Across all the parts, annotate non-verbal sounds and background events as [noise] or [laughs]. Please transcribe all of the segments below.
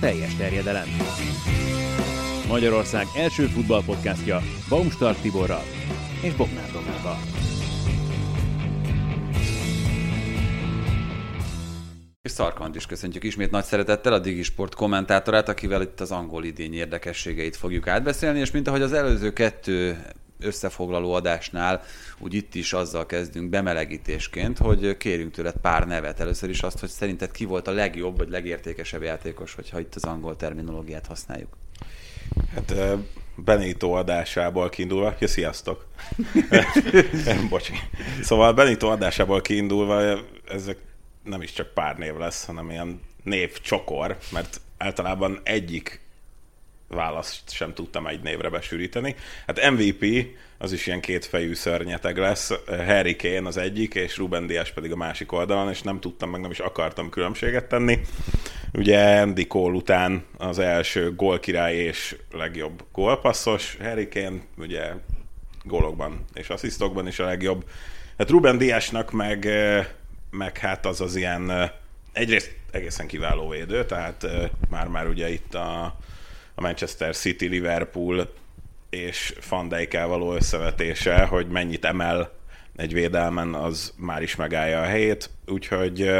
teljes terjedelem. Magyarország első futballpodcastja Baumstark Tiborral és Bognár Domával. És Szarkant is köszöntjük ismét nagy szeretettel, a Digisport kommentátorát, akivel itt az angol idény érdekességeit fogjuk átbeszélni, és mint ahogy az előző kettő összefoglaló adásnál, úgy itt is azzal kezdünk bemelegítésként, hogy kérünk tőled pár nevet. Először is azt, hogy szerinted ki volt a legjobb vagy legértékesebb játékos, hogyha itt az angol terminológiát használjuk. Hát Benito adásából kiindulva, ja, sziasztok! [laughs] [laughs] Bocsi. Szóval Benito adásából kiindulva ezek nem is csak pár név lesz, hanem ilyen név csokor, mert általában egyik választ sem tudtam egy névre besűríteni. Hát MVP az is ilyen kétfejű szörnyeteg lesz. Harry Kane az egyik, és Ruben Dias pedig a másik oldalon, és nem tudtam, meg nem is akartam különbséget tenni. Ugye Andy Cole után az első gólkirály és legjobb gólpasszos, Harry Kane ugye gólokban és asszisztokban is a legjobb. Hát Ruben Diasnak meg, meg hát az az ilyen egyrészt egészen kiváló védő, tehát már-már ugye itt a a Manchester City, Liverpool és Van dijk való összevetése, hogy mennyit emel egy védelmen, az már is megállja a helyét, úgyhogy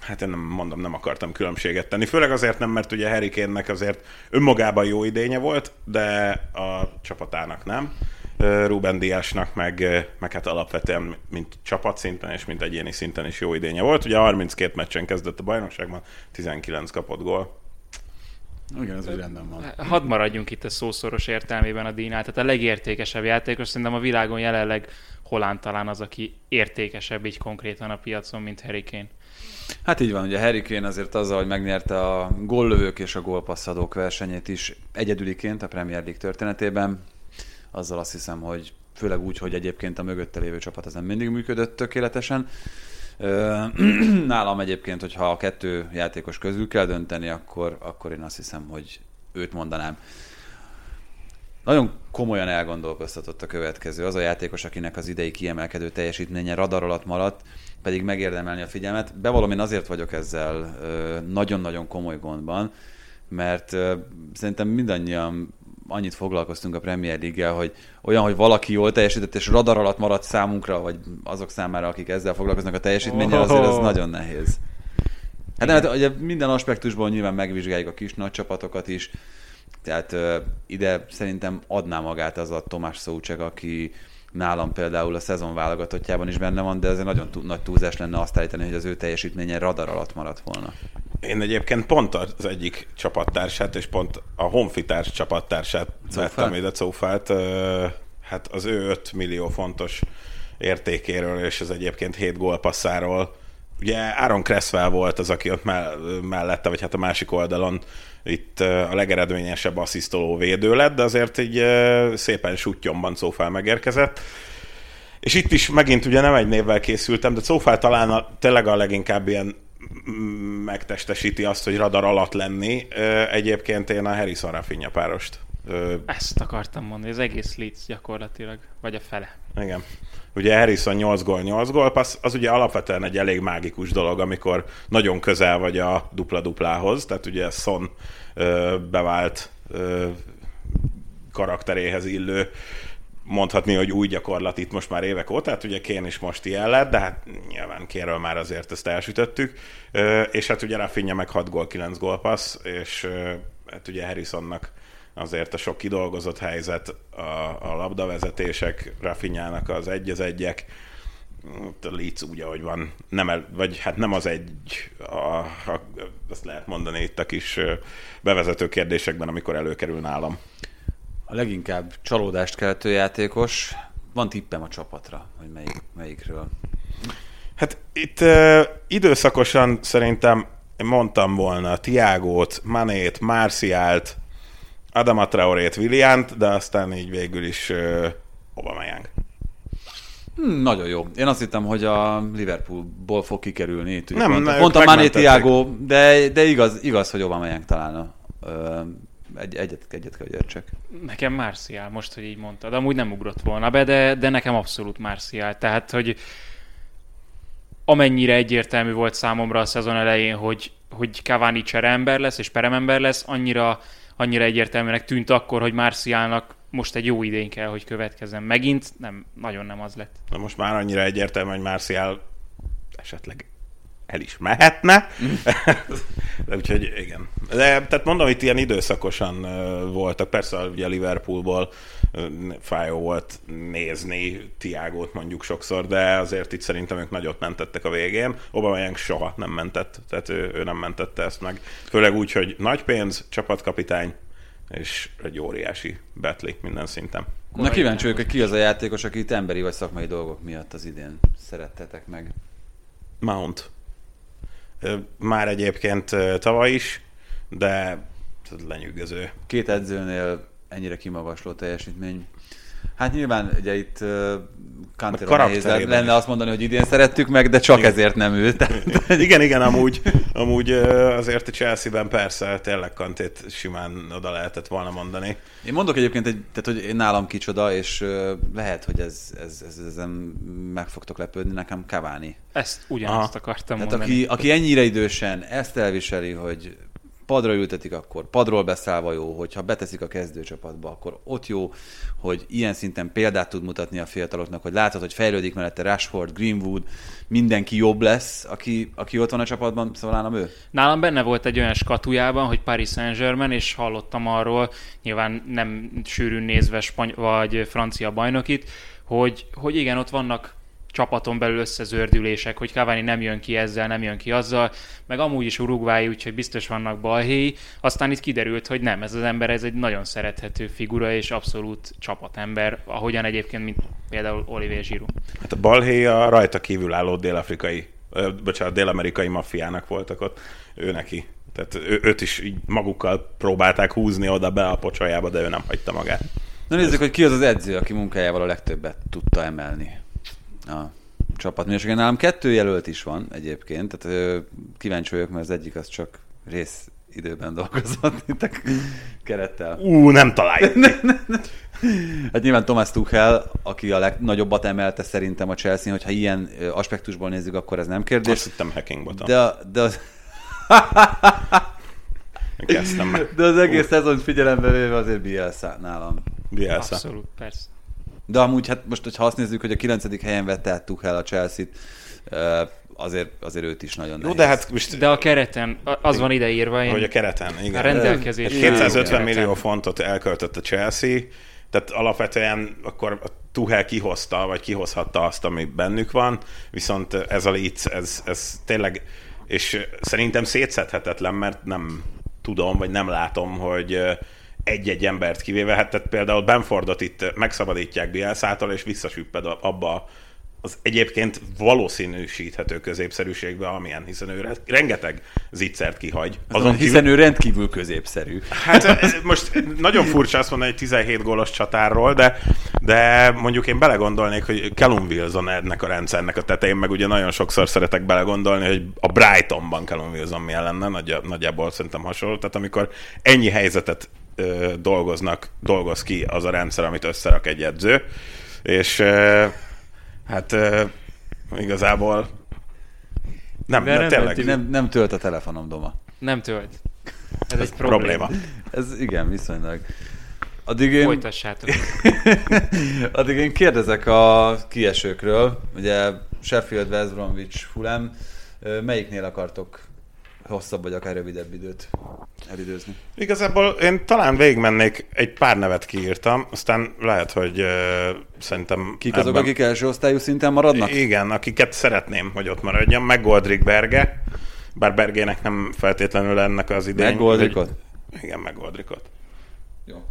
hát én nem mondom, nem akartam különbséget tenni. Főleg azért nem, mert ugye Harry Kane-nek azért önmagában jó idénye volt, de a csapatának nem. Ruben Diasnak meg, meg hát alapvetően mint csapatszinten és mint egyéni szinten is jó idénye volt. Ugye 32 meccsen kezdett a bajnokságban, 19 kapott gól. Igen, ez úgy rendben van. Hadd maradjunk itt a szószoros értelmében a díjnál. Tehát a legértékesebb játékos szerintem a világon jelenleg Holán talán az, aki értékesebb így konkrétan a piacon, mint Harry Kane. Hát így van, ugye Harry Kane azért azzal, hogy megnyerte a góllövők és a gólpasszadók versenyét is egyedüliként a Premier League történetében, azzal azt hiszem, hogy főleg úgy, hogy egyébként a mögötte lévő csapat az nem mindig működött tökéletesen, [clears throat] Nálam egyébként, hogyha a kettő játékos közül kell dönteni, akkor, akkor én azt hiszem, hogy őt mondanám. Nagyon komolyan elgondolkoztatott a következő. Az a játékos, akinek az idei kiemelkedő teljesítménye radar alatt maradt, pedig megérdemelni a figyelmet. Bevalom, én azért vagyok ezzel nagyon-nagyon komoly gondban, mert szerintem mindannyian annyit foglalkoztunk a Premier League-gel, hogy olyan, hogy valaki jól teljesített, és radar alatt maradt számunkra, vagy azok számára, akik ezzel foglalkoznak a teljesítménnyel, azért ez nagyon nehéz. Hát nem, hát, ugye minden aspektusból nyilván megvizsgáljuk a kis nagy csapatokat is, tehát uh, ide szerintem adná magát az a Tomás Szócseg, aki nálam például a szezon válogatottjában is benne van, de ez egy nagyon túl, nagy túlzás lenne azt állítani, hogy az ő teljesítménye radar alatt maradt volna. Én egyébként pont az egyik csapattársát, és pont a Honfitárs csapattársát vettem ide, Cófát. Hát az ő 5 millió fontos értékéről, és az egyébként 7 gólpasszáról. Ugye Aaron Cresswell volt az, aki ott mellette, vagy hát a másik oldalon itt a legeredményesebb asszisztoló védő lett, de azért így szépen sutyomban Cófál megérkezett. És itt is megint ugye nem egy névvel készültem, de Cófál talán a, tényleg a leginkább ilyen megtestesíti azt, hogy radar alatt lenni. Egyébként én a Harrison Rafinha párost. Ezt akartam mondani, az egész Leeds gyakorlatilag, vagy a fele. Igen. Ugye Harrison 8 gól, 8 gól, az, az ugye alapvetően egy elég mágikus dolog, amikor nagyon közel vagy a dupla-duplához, tehát ugye Son ö, bevált ö, karakteréhez illő mondhatni, hogy új gyakorlat itt most már évek óta, tehát ugye Kén is most ilyen lett, de hát nyilván Kénről már azért ezt elsütöttük, és hát ugye Rafinha meg 6 gól, 9 gólpassz, és hát ugye Harrisonnak azért a sok kidolgozott helyzet, a, a labdavezetések, Rafinhának az egy az egyek, a Leeds úgy, ahogy van, nem el, vagy hát nem az egy, a, a, azt lehet mondani itt a kis bevezető kérdésekben, amikor előkerül nálam a leginkább csalódást keltő játékos. Van tippem a csapatra, hogy melyik, melyikről. Hát itt uh, időszakosan szerintem mondtam volna Tiágót, Manét, Marciált, Adama Traorét, Williant, de aztán így végül is uh, Aubameyang. Hmm, nagyon jó. Én azt hittem, hogy a Liverpoolból fog kikerülni. Pont, nem, pont a Mané Tiago, de, de igaz, igaz, hogy Aubameyang talán a, egy, egyet, egyet kell, hogy értsek. Nekem Marcial, most, hogy így mondtad. Amúgy nem ugrott volna be, de, de nekem abszolút Marcial. Tehát, hogy amennyire egyértelmű volt számomra a szezon elején, hogy hogy Cavani csereember lesz, és peremember lesz, annyira, annyira egyértelműnek tűnt akkor, hogy Marcialnak most egy jó idén kell, hogy következzen. Megint nem, nagyon nem az lett. Na most már annyira egyértelmű, hogy Marcial esetleg el is mehetne. [laughs] De úgyhogy igen. De, tehát mondom, itt ilyen időszakosan voltak. Persze ugye a Liverpoolból fájó volt nézni Tiágót mondjuk sokszor, de azért itt szerintem ők nagyot mentettek a végén. Aubameyang soha nem mentett, tehát ő, ő nem mentette ezt meg. Főleg úgy, hogy nagy pénz, csapatkapitány, és egy óriási betli minden szinten. Na kíváncsi vagyok, hogy ki az a játékos, akit emberi vagy szakmai dolgok miatt az idén szerettetek meg. Mount. Már egyébként tavaly is, de lenyűgöző. Két edzőnél ennyire kimagasló teljesítmény. Hát nyilván ugye itt uh, nehéz lenne azt mondani, hogy idén szerettük meg, de csak igen. ezért nem ő. [laughs] igen, igen, amúgy, amúgy azért a Chelsea-ben persze tényleg Kantét simán oda lehetett volna mondani. Én mondok egyébként, egy, tehát, hogy én nálam kicsoda, és lehet, hogy ez, ez, ez, ezen meg fogtok lepődni, nekem Cavani. Ezt ugyanazt Aha. akartam tehát mondani. Aki, aki ennyire idősen ezt elviseli, hogy padra ültetik, akkor padról beszállva jó, hogyha beteszik a kezdőcsapatba, akkor ott jó, hogy ilyen szinten példát tud mutatni a fiataloknak, hogy látod, hogy fejlődik mellette Rashford, Greenwood, mindenki jobb lesz, aki, aki ott van a csapatban, szóval nálam ő. Nálam benne volt egy olyan skatujában, hogy Paris Saint-Germain, és hallottam arról, nyilván nem sűrűn nézve spany- vagy francia bajnokit, hogy, hogy igen, ott vannak csapaton belül összezördülések, hogy Cavani nem jön ki ezzel, nem jön ki azzal, meg amúgy is Uruguay, úgyhogy biztos vannak balhéi. Aztán itt kiderült, hogy nem, ez az ember ez egy nagyon szerethető figura, és abszolút csapatember, ahogyan egyébként, mint például Olivier Giroud. Hát a balhéi a rajta kívül álló dél-afrikai, bocsánat, dél-amerikai maffiának voltak ott, ő neki. Tehát ő, őt is így magukkal próbálták húzni oda be a pocsajába, de ő nem hagyta magát. Na nézzük, hogy ki az az edző, aki munkájával a legtöbbet tudta emelni a csapat minőségen. Nálam kettő jelölt is van egyébként, tehát kíváncsi vagyok, mert az egyik az csak rész időben dolgozott itt a kerettel. Ú, nem találjuk. [laughs] hát nyilván Thomas Tuchel, aki a legnagyobbat emelte szerintem a Chelsea, hogyha ilyen aspektusból nézzük, akkor ez nem kérdés. Azt hittem hacking bottom. De, de az... Kezdtem De az egész szezon figyelembe véve azért Bielsa nálam. Bielsa. Abszolút, persze. De amúgy, hát most, hogyha azt nézzük, hogy a 9. helyen vette át Tuchel a Chelsea-t, azért, azért őt is nagyon nehéz. Jó, de hát most... De a kereten, az van ideírva. Én... Hogy a kereten, igen. A rendelkezés. 250 millió fontot elköltött a Chelsea, tehát alapvetően akkor a Tuchel kihozta, vagy kihozhatta azt, ami bennük van, viszont ez a Leeds, ez, ez tényleg, és szerintem szétszedhetetlen, mert nem tudom, vagy nem látom, hogy egy-egy embert kivéve, hát tehát például Benfordot itt megszabadítják Bielszától, és visszasüpped abba az egyébként valószínűsíthető középszerűségbe, amilyen, hiszen ő rengeteg zicsert kihagy. Azon hiszen kívül... ő rendkívül középszerű. Hát ez most nagyon furcsa azt mondani, hogy 17 gólos csatárról, de, de mondjuk én belegondolnék, hogy Callum Wilson ennek a rendszernek a tetején, meg ugye nagyon sokszor szeretek belegondolni, hogy a Brightonban Callum Wilson milyen lenne, nagy, nagyjából szerintem hasonló. Tehát amikor ennyi helyzetet ö, dolgoznak, dolgoz ki az a rendszer, amit összerak egy edző, és ö, hát ö, igazából nem, De nem, tényleg. Nem, nem tölt a telefonom doma. Nem tölt. Ez, Ez egy probléma. probléma. Ez igen, viszonylag. Addig én... Folytassátok. [laughs] Addig én kérdezek a kiesőkről. Ugye Sheffield, West Bromwich, Fulham. Melyiknél akartok hosszabb vagy akár rövidebb időt elidőzni. Igazából én talán végigmennék, egy pár nevet kiírtam, aztán lehet, hogy uh, szerintem... Kik azok, ebben... akik első osztályú szinten maradnak? Igen, akiket szeretném, hogy ott maradjam, meg Goldrick Berge, bár Bergének nem feltétlenül ennek az idén. Meg Goldrickot? Igen, meg Goldrickot. Jó.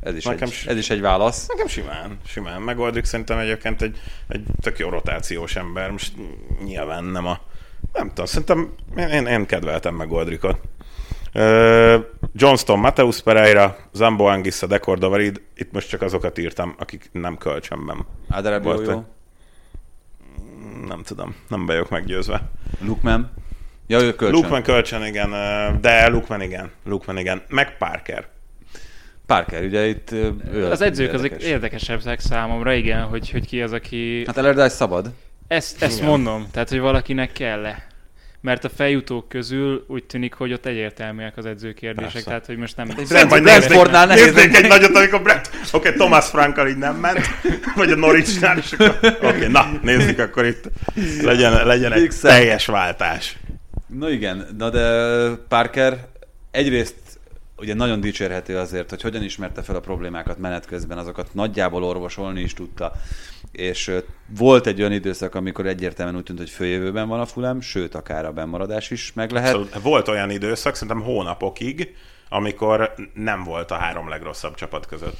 Ez is, Nekem egy, ez is egy válasz. Nekem simán, simán. Meg Goldrick szerintem egyébként egy, egy tök jó rotációs ember. Most nyilván nem a nem tudom, szerintem én, én kedveltem meg Goldrickot. Uh, Johnston, Mateus Pereira, Zambo Anguissa, Decor Davarid, itt most csak azokat írtam, akik nem kölcsönben voltak. Nem tudom, nem vagyok meggyőzve. Lukman? Ja, ő kölcsön. Lukman kölcsön, igen, de Lukman igen. Lukman igen. Meg Parker. Parker, ugye itt ő Az edzők érdekes. azok érdekesebbek számomra, igen, hogy, hogy ki az, aki... Hát Allardyce szabad. Ezt, ezt mondom, tehát hogy valakinek kell -e. mert a feljutók közül úgy tűnik, hogy ott egyértelműek az edzőkérdések, Persze. tehát hogy most nem... Brent- Vagy Brentfordnál nehéz néznék egy nagyot, amikor Brent... Oké, okay, Thomas Frankkal így nem ment, vagy a Norwichnál, és akkor... Oké, okay, na, nézzük, akkor itt legyen, legyen egy teljes váltás. No igen, na de Parker egyrészt ugye nagyon dicsérhető azért, hogy hogyan ismerte fel a problémákat menet közben, azokat nagyjából orvosolni is tudta. És volt egy olyan időszak, amikor egyértelműen úgy tűnt, hogy följövőben van a Fulham, sőt, akár a bennmaradás is meg lehet. Szóval volt olyan időszak, szerintem hónapokig, amikor nem volt a három legrosszabb csapat között.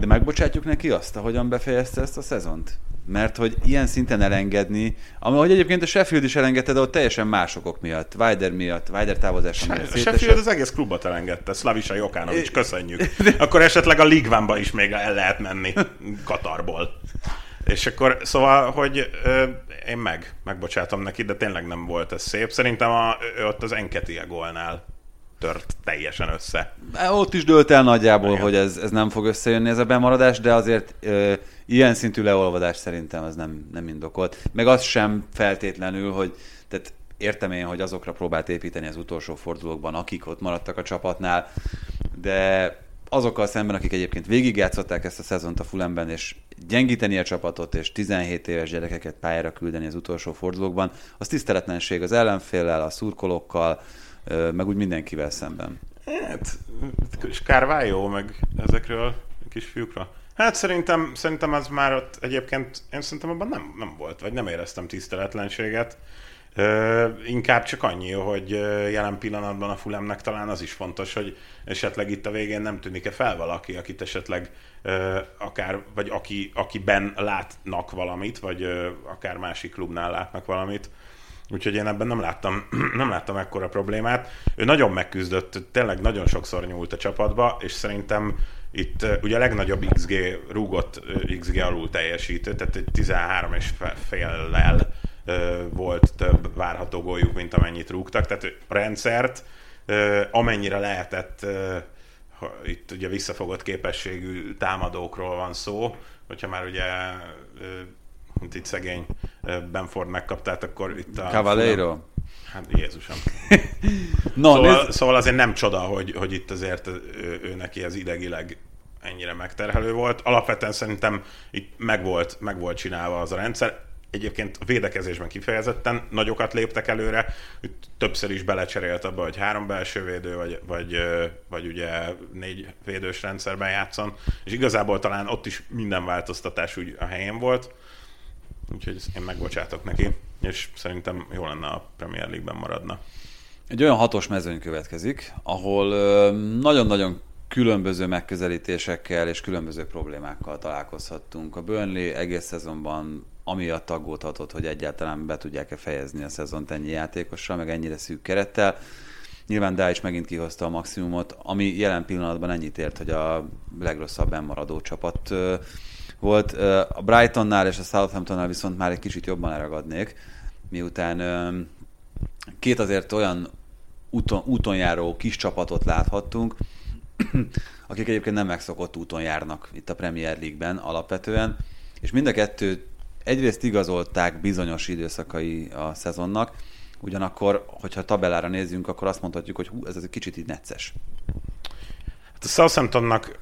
De megbocsátjuk neki azt, ahogyan befejezte ezt a szezont? Mert hogy ilyen szinten elengedni, ahogy egyébként a Sheffield is elengedte, de ott teljesen más okok miatt, Weider miatt, Weider távozása miatt. A. Sheffield az egész klubot elengedte, Slavisa Jokanovics, köszönjük. [laughs] Akkor esetleg a Ligvánba is még el lehet menni Katarból. És akkor, szóval, hogy ö, én meg, megbocsátom neki, de tényleg nem volt ez szép. Szerintem a, ott az Enketia gólnál tört teljesen össze. Ott is dőlt el nagyjából, Igen. hogy ez, ez nem fog összejönni ez a bemaradás, de azért ö, ilyen szintű leolvadás szerintem az nem, nem indokolt. Meg az sem feltétlenül, hogy tehát értem én, hogy azokra próbált építeni az utolsó fordulókban, akik ott maradtak a csapatnál, de azokkal szemben, akik egyébként végigjátszották ezt a szezont a Fulemben, és gyengíteni a csapatot, és 17 éves gyerekeket pályára küldeni az utolsó fordulókban, az tiszteletlenség az ellenféllel, a szurkolókkal, meg úgy mindenkivel szemben. Hát, és Carvalho, meg ezekről a kisfiúkra. Hát szerintem, szerintem az már ott egyébként, én szerintem abban nem, nem volt, vagy nem éreztem tiszteletlenséget. Ö, inkább csak annyi, hogy jelen pillanatban a Fulemnek talán az is fontos, hogy esetleg itt a végén nem tűnik-e fel valaki, akit esetleg ö, akár, vagy aki, akiben látnak valamit, vagy ö, akár másik klubnál látnak valamit. Úgyhogy én ebben nem láttam, [clears throat] nem láttam ekkora problémát. Ő nagyon megküzdött, tényleg nagyon sokszor nyúlt a csapatba, és szerintem itt ugye a legnagyobb XG rúgott XG alul teljesítő, tehát egy 13 és féllel volt több várható góljuk, mint amennyit rúgtak. Tehát a rendszert amennyire lehetett itt ugye visszafogott képességű támadókról van szó, hogyha már ugye mint itt szegény Benford megkaptát, akkor itt a... Cavaleiro? Hát Jézusom. [laughs] No, Szóval, nézd, szóval azért nem csoda, hogy, hogy itt azért ő, ő neki ez idegileg ennyire megterhelő volt. Alapvetően szerintem itt meg volt, meg volt csinálva az a rendszer. Egyébként a védekezésben kifejezetten nagyokat léptek előre, itt többször is belecserélt abba, hogy három belső védő, vagy, vagy, vagy ugye négy védős rendszerben játszon, és igazából talán ott is minden változtatás úgy a helyén volt, úgyhogy én megbocsátok neki, és szerintem jó lenne a Premier League-ben maradna. Egy olyan hatos mezőny következik, ahol nagyon-nagyon különböző megközelítésekkel és különböző problémákkal találkozhattunk. A Burnley egész szezonban amiatt aggódhatott, hogy egyáltalán be tudják-e fejezni a szezont ennyi játékossal, meg ennyire szűk kerettel. Nyilván Dács megint kihozta a maximumot, ami jelen pillanatban ennyit ért, hogy a legrosszabb bennmaradó csapat volt. A Brightonnál és a Southamptonnál viszont már egy kicsit jobban leragadnék, miután két azért olyan úton, úton járó kis csapatot láthattunk, [clears throat] akik egyébként nem megszokott úton járnak itt a Premier League-ben alapvetően, és mind a kettő egyrészt igazolták bizonyos időszakai a szezonnak, ugyanakkor, hogyha tabellára nézzünk, akkor azt mondhatjuk, hogy hú, ez egy kicsit így necces. Hát a Southamptonnak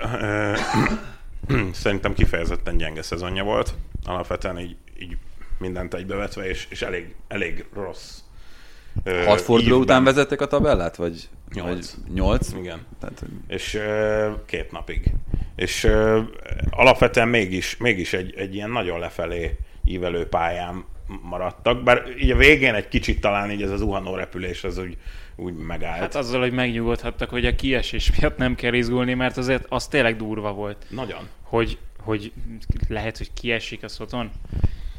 [clears throat] szerintem kifejezetten gyenge szezonja volt. Alapvetően így, így mindent egybevetve, és, és elég, elég rossz. Hat forduló után vezettek a tabellát, vagy Nyolc. Vagy nyolc? Igen. Tehát, És ö, két napig. És ö, alapvetően mégis, mégis egy, egy ilyen nagyon lefelé ívelő pályán maradtak, bár így a végén egy kicsit talán így ez az zuhanó repülés az úgy, úgy megállt. Hát azzal, hogy megnyugodhattak, hogy a kiesés miatt nem kell izgulni, mert azért az tényleg durva volt, Nagyon. hogy, hogy lehet, hogy kiesik a szoton.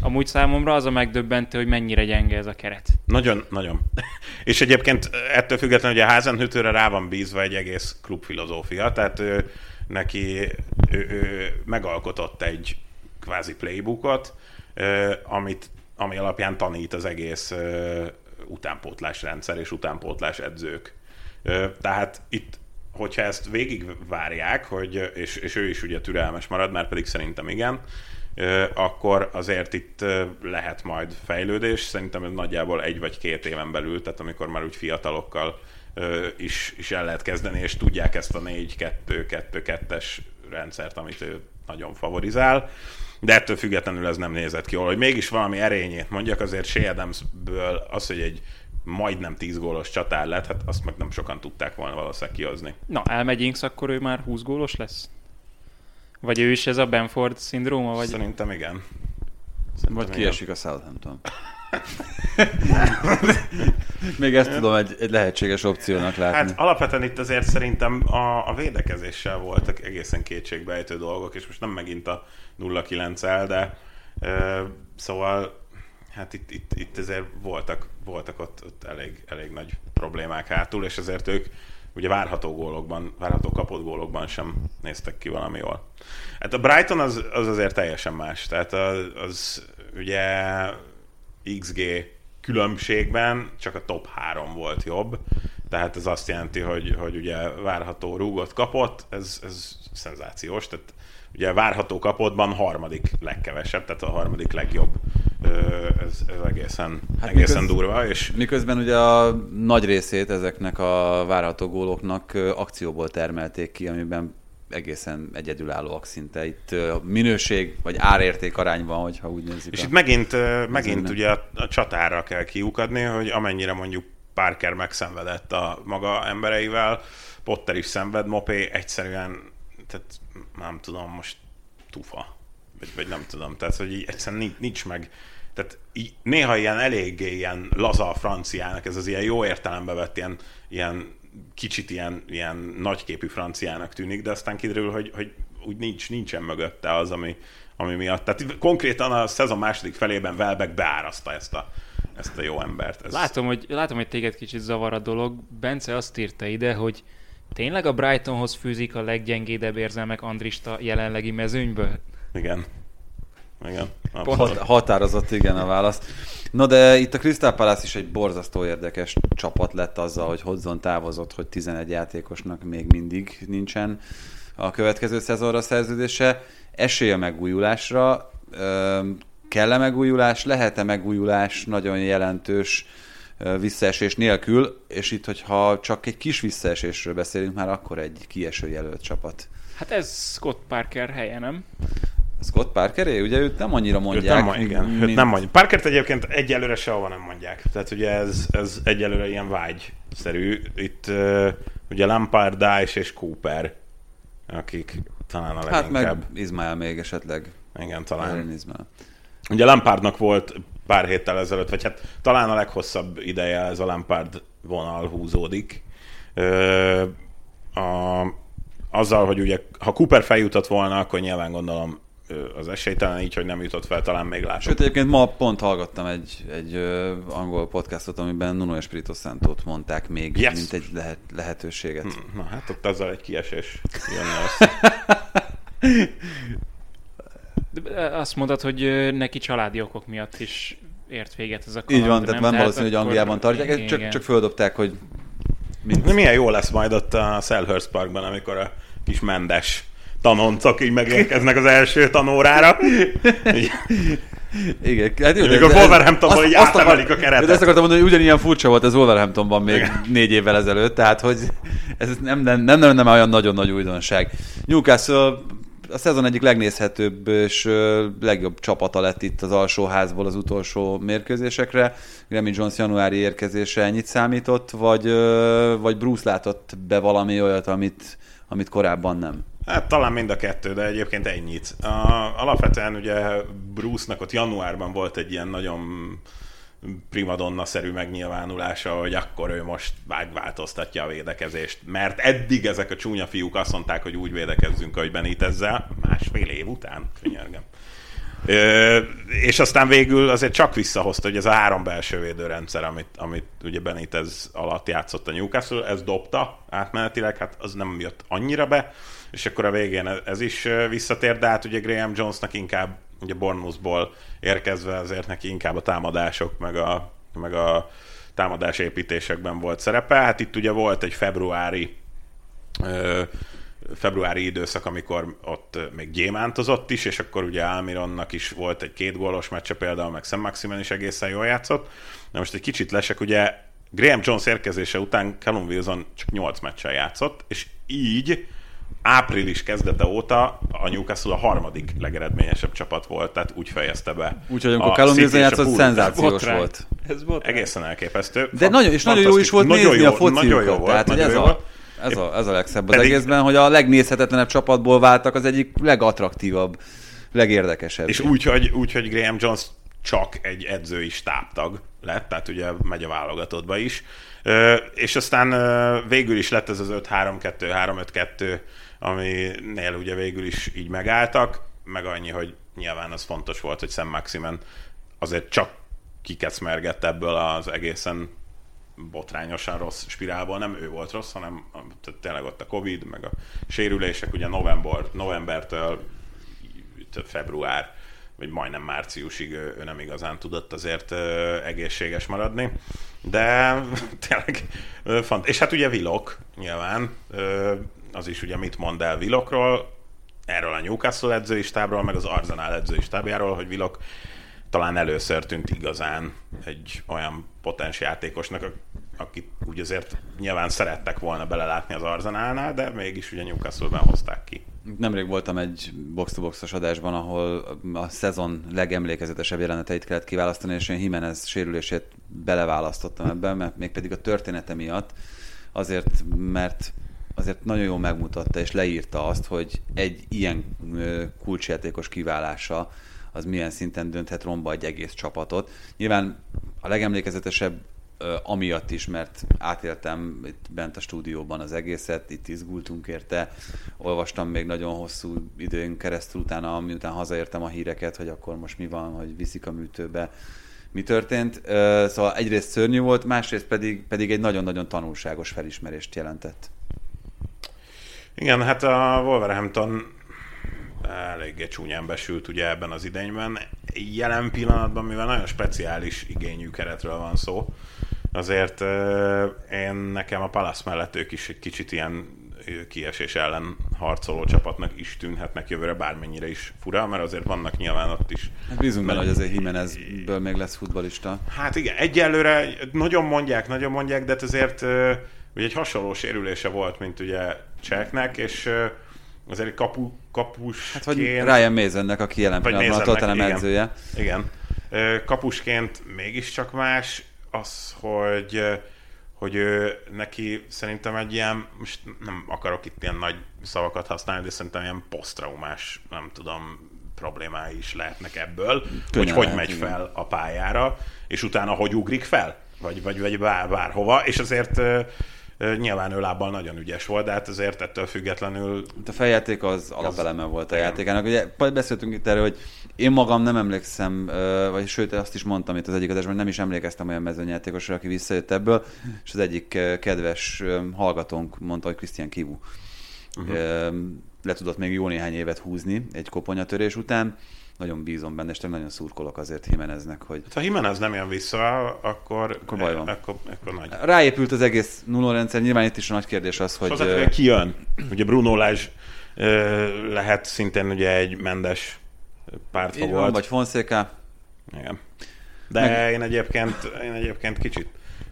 Amúgy számomra az a megdöbbentő, hogy mennyire gyenge ez a keret. Nagyon, nagyon. [laughs] És egyébként ettől függetlenül, hogy a Házenhütőre rá van bízva egy egész klubfilozófia, tehát ő, neki ő, ő megalkotott egy kvázi playbookot, ö, amit, ami alapján tanít az egész ö, utánpótlás rendszer és utánpótlás edzők. Tehát itt hogyha ezt végigvárják, hogy, és, és ő is ugye türelmes marad, már pedig szerintem igen, akkor azért itt lehet majd fejlődés. Szerintem ez nagyjából egy vagy két éven belül, tehát amikor már úgy fiatalokkal is, is el lehet kezdeni, és tudják ezt a 4-2-2-2-es rendszert, amit ő nagyon favorizál. De ettől függetlenül ez nem nézett ki, hogy mégis valami erényét mondjak, azért Shea Adamsből az, hogy egy majdnem 10 gólos csatár lett, hát azt meg nem sokan tudták volna valószínűleg kihozni. Na, elmegy Inks, akkor ő már 20 gólos lesz? Vagy ő is ez a Benford szindróma? Vagy... Szerintem igen. Szerintem vagy kiesik a Southampton. [laughs] Még ezt tudom egy, egy lehetséges opciónak látni. Hát alapvetően itt azért szerintem a, a védekezéssel voltak egészen kétségbejtő dolgok, és most nem megint a 0-9-el, de ö, szóval hát itt, itt, itt azért voltak, voltak ott, ott elég, elég nagy problémák hátul, és ezért ők ugye várható gólokban, várható kapott gólokban sem néztek ki valami jól. Hát a Brighton az, az azért teljesen más, tehát az, az ugye XG különbségben csak a top 3 volt jobb, tehát ez azt jelenti, hogy, hogy ugye várható rúgot kapott, ez, ez szenzációs, tehát ugye várható kapottban harmadik legkevesebb, tehát a harmadik legjobb. Ez, ez egészen, hát egészen miköz, durva. És... Miközben ugye a nagy részét ezeknek a várható góloknak akcióból termelték ki, amiben egészen egyedülállóak szinte. Itt minőség vagy árérték arányban, hogyha úgy nézzük. És a, itt megint, megint ugye a, a csatára kell kiukadni, hogy amennyire mondjuk Parker megszenvedett a maga embereivel, Potter is szenved, Mopé egyszerűen, tehát nem tudom, most tufa. Vagy, vagy nem tudom, tehát hogy így egyszerűen nincs, nincs meg tehát így, néha ilyen eléggé ilyen laza a franciának, ez az ilyen jó értelembe vett ilyen, ilyen kicsit ilyen, ilyen nagyképű franciának tűnik, de aztán kiderül, hogy, hogy úgy nincs, nincsen mögötte az, ami, ami miatt. Tehát konkrétan a szezon második felében Welbeck beáraszta ezt a, ezt a jó embert. Ez... Látom, hogy, látom, hogy téged kicsit zavar a dolog. Bence azt írta ide, hogy tényleg a Brightonhoz fűzik a leggyengédebb érzelmek Andrista jelenlegi mezőnyből? Igen. Igen. Hat, határozott igen a válasz. Na de itt a Crystal Palace is egy borzasztó érdekes csapat lett azzal, hogy hozzon távozott, hogy 11 játékosnak még mindig nincsen a következő szezonra szerződése. Esély a megújulásra, kell-e megújulás, lehet-e megújulás nagyon jelentős visszaesés nélkül, és itt, hogyha csak egy kis visszaesésről beszélünk, már akkor egy kieső jelölt csapat. Hát ez Scott Parker helye, nem? Scott Parkeré? Ugye őt nem annyira mondják. Őt nem, igen, mint... őt nem mondják. Parkert egyébként egyelőre sehova nem mondják. Tehát ugye ez, ez egyelőre ilyen vágyszerű. Itt uh, ugye Lampard, Dice és Cooper, akik talán a leginkább... Hát meg Izmael még esetleg. Igen, talán. Izmael. Ugye Lampardnak volt pár héttel ezelőtt, vagy hát talán a leghosszabb ideje ez a Lampard vonal húzódik. Ö, a, azzal, hogy ugye ha Cooper feljutott volna, akkor nyilván gondolom az esélytelen így, hogy nem jutott fel, talán még látom. Sőt, egyébként ma pont hallgattam egy, egy angol podcastot, amiben Nuno Espirito Santot mondták még, yes. mint egy lehet, lehetőséget. Hm, na hát ott azzal egy kiesés De azt mondod, hogy neki családi okok miatt is ért véget ez a kaland, Így van, tehát van valószínű, hogy Angliában tartják, csak, csak földobták, hogy... Mint... Milyen jó lesz majd ott a Selhurst Parkban, amikor a kis Mendes tanoncok így megérkeznek az első tanórára. [laughs] Igen, hát jó, Amikor Wolverhamptonban így átemelik a keretet. De ezt akartam mondani, hogy ugyanilyen furcsa volt ez Wolverhamptonban még Igen. négy évvel ezelőtt, tehát hogy ez nem, nem, nem, nem, nem olyan nagyon nagy újdonság. Newcastle a szezon egyik legnézhetőbb és legjobb csapata lett itt az alsóházból az utolsó mérkőzésekre. Grammy Jones januári érkezése ennyit számított, vagy, vagy Bruce látott be valami olyat, amit, amit korábban nem? Hát talán mind a kettő, de egyébként ennyit. Uh, alapvetően ugye Bruce-nak ott januárban volt egy ilyen nagyon primadonna-szerű megnyilvánulása, hogy akkor ő most megváltoztatja a védekezést. Mert eddig ezek a csúnya fiúk azt mondták, hogy úgy védekezzünk, ahogy Benitezzel, másfél év után, könyörgem. Ö, és aztán végül azért csak visszahozta, hogy ez a három belső védőrendszer, amit, amit ugye Benitez alatt játszott a Newcastle, ez dobta átmenetileg, hát az nem jött annyira be, és akkor a végén ez is visszatér, de hát ugye Graham Jonesnak inkább ugye Bournemouthból érkezve azért neki inkább a támadások, meg a, meg a támadás építésekben volt szerepe. Hát itt ugye volt egy februári ö, februári időszak, amikor ott még gyémántozott is, és akkor ugye Almironnak is volt egy két gólos meccse például, meg Sam Maximen is egészen jól játszott. Na most egy kicsit lesek, ugye Graham Jones érkezése után Callum Wilson csak 8 meccsen játszott, és így április kezdete óta a Newcastle a harmadik legeredményesebb csapat volt, tehát úgy fejezte be. Úgyhogy amikor Callum Wilson játszott, szenzációs Botrány. volt. Ez volt. Egészen elképesztő. De nagyon, és nagyon jó is volt Nagyon nézni jó- a fociukat. Nagyon jó volt, Tehát, hogy nagyon ez jó a, ez, a, ez a legszebb az Pedig- egészben, hogy a legnézhetetlenebb csapatból váltak az egyik legattraktívabb, legérdekesebb. És úgy, hogy, úgy, hogy Graham Jones csak egy edzői stábtag lett, tehát ugye megy a válogatottba is. Ö, És aztán ö, végül is lett ez az 5-3-2, 3-5-2, aminél ugye végül is így megálltak, meg annyi, hogy nyilván az fontos volt, hogy Sam Maximen azért csak kikecmergett ebből az egészen botrányosan rossz spirálból. Nem ő volt rossz, hanem tehát tényleg ott a Covid, meg a sérülések, ugye november, novembertől február, vagy majdnem márciusig ő, nem igazán tudott azért egészséges maradni. De [laughs] tényleg fant. És hát ugye Vilok nyilván, az is ugye mit mond el Vilokról, erről a Newcastle edzői stábról, meg az Arsenal edzői stábjáról, hogy Vilok talán először tűnt igazán egy olyan potens játékosnak, ak- akit úgy azért nyilván szerettek volna belelátni az Arsenalnál, de mégis ugye Newcastle-ben hozták ki. Nemrég voltam egy box-to-boxos adásban, ahol a szezon legemlékezetesebb jeleneteit kellett kiválasztani, és én Jimenez sérülését beleválasztottam ebben, mert mégpedig a története miatt, azért, mert azért nagyon jól megmutatta és leírta azt, hogy egy ilyen kulcsjátékos kiválása az milyen szinten dönthet romba egy egész csapatot. Nyilván a legemlékezetesebb amiatt is, mert átéltem itt bent a stúdióban az egészet, itt izgultunk érte, olvastam még nagyon hosszú időn keresztül utána, miután hazaértem a híreket, hogy akkor most mi van, hogy viszik a műtőbe, mi történt. Szóval egyrészt szörnyű volt, másrészt pedig, pedig egy nagyon-nagyon tanulságos felismerést jelentett. Igen, hát a Wolverhampton eléggé csúnyán besült ugye ebben az idényben. Jelen pillanatban, mivel nagyon speciális igényű keretről van szó, azért én nekem a Palace mellett ők is egy kicsit ilyen kiesés ellen harcoló csapatnak is tűnhetnek jövőre, bármennyire is fura, mert azért vannak nyilván ott is Hát bízunk benne, hogy azért Jimenezből még lesz futbalista. Hát igen, egyelőre nagyon mondják, nagyon mondják, de hát azért ugye egy hasonló sérülése volt, mint ugye Cseknek, és azért kapu, kapus. Hát vagy Ryan Masonnek, aki jelen pillanatban a Tottenham igen. edzője. Igen. Kapusként mégiscsak más az, hogy hogy ő, neki szerintem egy ilyen, most nem akarok itt ilyen nagy szavakat használni, de szerintem ilyen posztraumás, nem tudom, problémái is lehetnek ebből, hogy hogy lehet, megy igen. fel a pályára, és utána hogy ugrik fel, vagy, vagy, vagy bár, bárhova, és azért nyilván ő lábbal nagyon ügyes volt, de hát azért ettől függetlenül Hát a feljáték az alapeleme volt a játékának. Ugye beszéltünk itt erről, hogy én magam nem emlékszem, vagy sőt azt is mondtam itt az egyik adásban, hogy nem is emlékeztem olyan mezőnyjátékosra, aki visszajött ebből, és az egyik kedves hallgatónk mondta, hogy Christian Kivu uh-huh. le tudott még jó néhány évet húzni egy koponyatörés után. Nagyon bízom benne, és nagyon szurkolok azért Jimeneznek, hogy ha Jimenez nem jön vissza, akkor, Akkor baj van. Akkor, akkor nagy. ráépült az egész nulló rendszer. Nyilván itt is a nagy kérdés az, hogy... Hogy, ö, Hozzá, ki jön? Ugye Bruno Lázs lehet szintén ugye egy mendes pártfa így van, vagy Fonseca, Igen. De Meg- én egyébként, én egyébként kicsit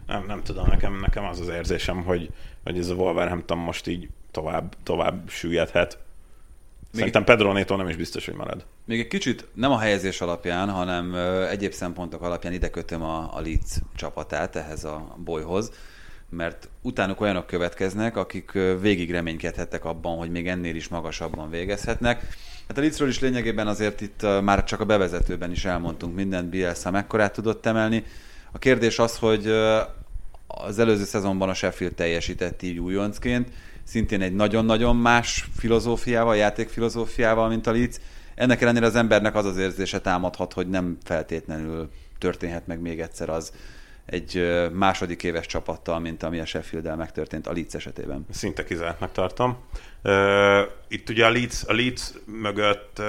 nem, nem tudom, nekem, nekem az az érzésem, hogy, hogy ez a Wolverhampton most így tovább, tovább süllyedhet. Szerintem Pedro Neto nem is biztos, hogy marad. Még egy kicsit nem a helyezés alapján, hanem egyéb szempontok alapján ide kötöm a, a Leeds csapatát ehhez a bolyhoz, mert utánuk olyanok következnek, akik végig reménykedhettek abban, hogy még ennél is magasabban végezhetnek. Hát a Leedsről is lényegében azért itt már csak a bevezetőben is elmondtunk mindent, Bielsa mekkorát tudott emelni. A kérdés az, hogy az előző szezonban a Sheffield teljesített így újoncként, szintén egy nagyon-nagyon más filozófiával, játékfilozófiával, mint a Leeds. Ennek ellenére az embernek az az érzése támadhat, hogy nem feltétlenül történhet meg még egyszer az egy második éves csapattal, mint ami a sheffield megtörtént a Leeds esetében. Szinte kizártnak tartom. Itt ugye a Leeds, a Leeds mögött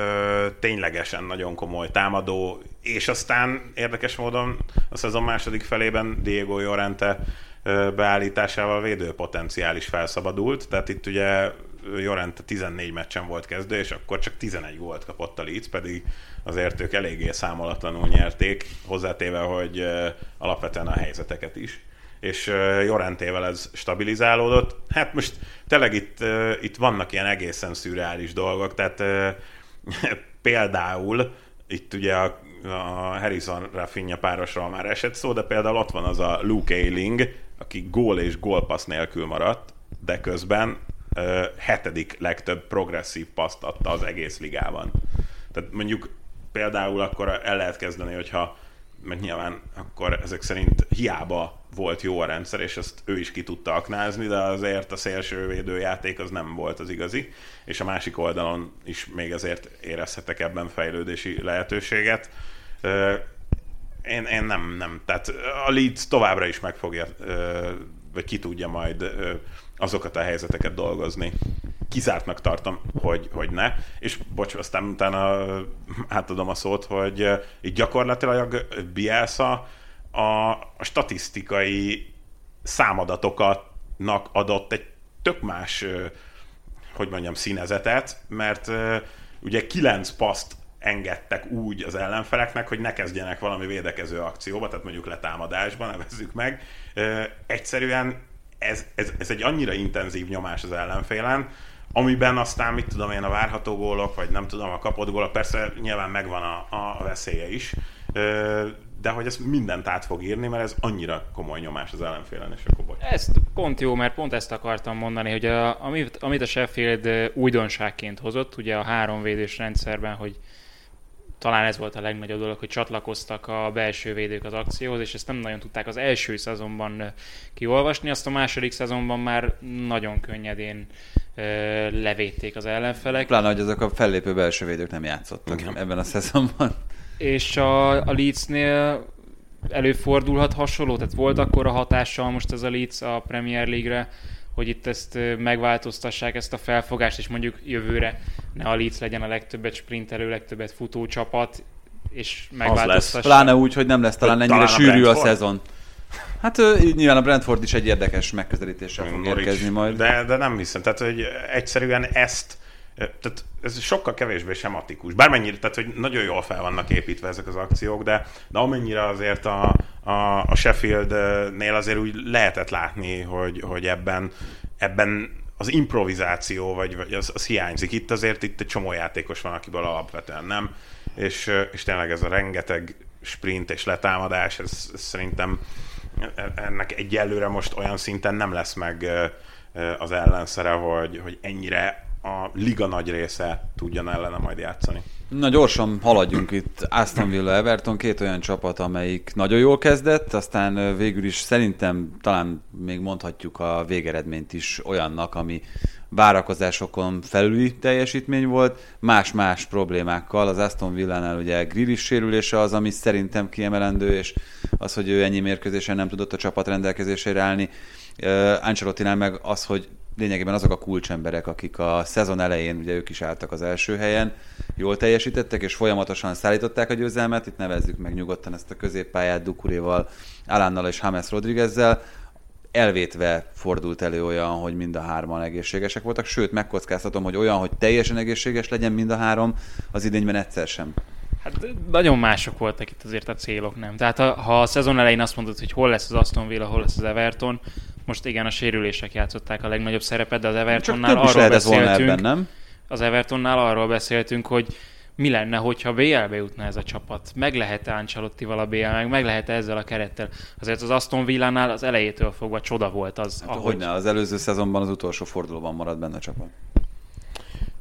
ténylegesen nagyon komoly támadó, és aztán érdekes módon a szezon második felében Diego Llorente beállításával védőpotenciál is felszabadult, tehát itt ugye Jorente 14 meccsen volt kezdő, és akkor csak 11 gólt kapott a Leeds, pedig azért ők eléggé számolatlanul nyerték, hozzátéve, hogy alapvetően a helyzeteket is és Jorentével ez stabilizálódott. Hát most tényleg itt, itt vannak ilyen egészen szürreális dolgok, tehát [laughs] például itt ugye a, a Harrison Rafinha párosról már esett szó, de például ott van az a Luke Ayling, aki gól és gólpassz nélkül maradt, de közben ö, hetedik legtöbb progresszív paszt adta az egész ligában. Tehát mondjuk például akkor el lehet kezdeni, hogyha mert nyilván akkor ezek szerint hiába volt jó a rendszer, és ezt ő is ki tudta aknázni, de azért a szélső védőjáték az nem volt az igazi, és a másik oldalon is még azért érezhetek ebben fejlődési lehetőséget. Én, én nem, nem. Tehát a Leeds továbbra is meg fogja, vagy ki tudja majd azokat a helyzeteket dolgozni. Kizártnak tartom, hogy, hogy ne. És bocs, aztán utána átadom a szót, hogy így gyakorlatilag Bielsa a, a statisztikai számadatoknak adott egy tök más, hogy mondjam, színezetet, mert ugye kilenc paszt engedtek úgy az ellenfeleknek, hogy ne kezdjenek valami védekező akcióba, tehát mondjuk letámadásba, nevezzük meg. Egyszerűen ez, ez, ez egy annyira intenzív nyomás az ellenfélen, amiben aztán, mit tudom én, a várható gólok, vagy nem tudom, a kapott gólok, persze nyilván megvan a, a veszélye is, de hogy ez mindent át fog írni, mert ez annyira komoly nyomás az ellenfélen, és akkor bocs. Ez pont jó, mert pont ezt akartam mondani, hogy a, amit, amit a Sheffield újdonságként hozott, ugye a három védős rendszerben, hogy talán ez volt a legnagyobb dolog, hogy csatlakoztak a belső védők az akcióhoz, és ezt nem nagyon tudták az első szezonban kiolvasni, azt a második szezonban már nagyon könnyedén levédték az ellenfelek. Pláne, hogy azok a fellépő belső védők nem játszottak Igen. ebben a szezonban. És a, a Leedsnél előfordulhat hasonló, tehát volt akkor a hatással most ez a Leeds a Premier League-re, hogy itt ezt megváltoztassák, ezt a felfogást, és mondjuk jövőre ne a Leeds legyen a legtöbbet sprintelő, legtöbbet futó csapat, és megváltoztassák. Pláne úgy, hogy nem lesz talán ennyire talán sűrű a, a szezon. Hát nyilván a Brentford is egy érdekes megközelítéssel fog érkezni majd. De, de nem hiszem, tehát hogy egyszerűen ezt tehát ez sokkal kevésbé sematikus. Bármennyire, tehát hogy nagyon jól fel vannak építve ezek az akciók, de, de amennyire azért a, a, a Sheffield-nél azért úgy lehetett látni, hogy, hogy ebben, ebben az improvizáció, vagy, vagy az, az hiányzik. Itt azért itt egy csomó játékos van, akiből alapvetően nem, és, és tényleg ez a rengeteg sprint és letámadás, ez, ez szerintem ennek egyelőre most olyan szinten nem lesz meg az ellenszere, hogy, hogy ennyire a liga nagy része tudjon ellene majd játszani. Na gyorsan haladjunk itt. Aston Villa Everton, két olyan csapat, amelyik nagyon jól kezdett, aztán végül is szerintem talán még mondhatjuk a végeredményt is olyannak, ami várakozásokon felüli teljesítmény volt, más-más problémákkal. Az Aston Villánál ugye Grillis sérülése az, ami szerintem kiemelendő, és az, hogy ő ennyi mérkőzésen nem tudott a csapat rendelkezésére állni. Uh, ancelotti meg az, hogy lényegében azok a kulcsemberek, akik a szezon elején, ugye ők is álltak az első helyen, jól teljesítettek, és folyamatosan szállították a győzelmet, itt nevezzük meg nyugodtan ezt a középpályát Dukuréval, Alánnal és James Rodriguezzel, elvétve fordult elő olyan, hogy mind a hárman egészségesek voltak, sőt, megkockáztatom, hogy olyan, hogy teljesen egészséges legyen mind a három, az idényben egyszer sem. Hát nagyon mások voltak itt azért a célok, nem? Tehát ha, a szezon elején azt mondod, hogy hol lesz az Aston Villa, hol lesz az Everton, most igen, a sérülések játszották a legnagyobb szerepet, de az Evertonnál arról beszéltünk, ebben, nem? az Evertonnál arról beszéltünk, hogy mi lenne, hogyha BL-be jutna ez a csapat? Meg lehet-e Ancelottival a BL, meg, meg lehet-e ezzel a kerettel? Azért az Aston Villánál az elejétől fogva csoda volt az, hát, ahogy... ne, az előző szezonban az utolsó fordulóban maradt benne a csapat.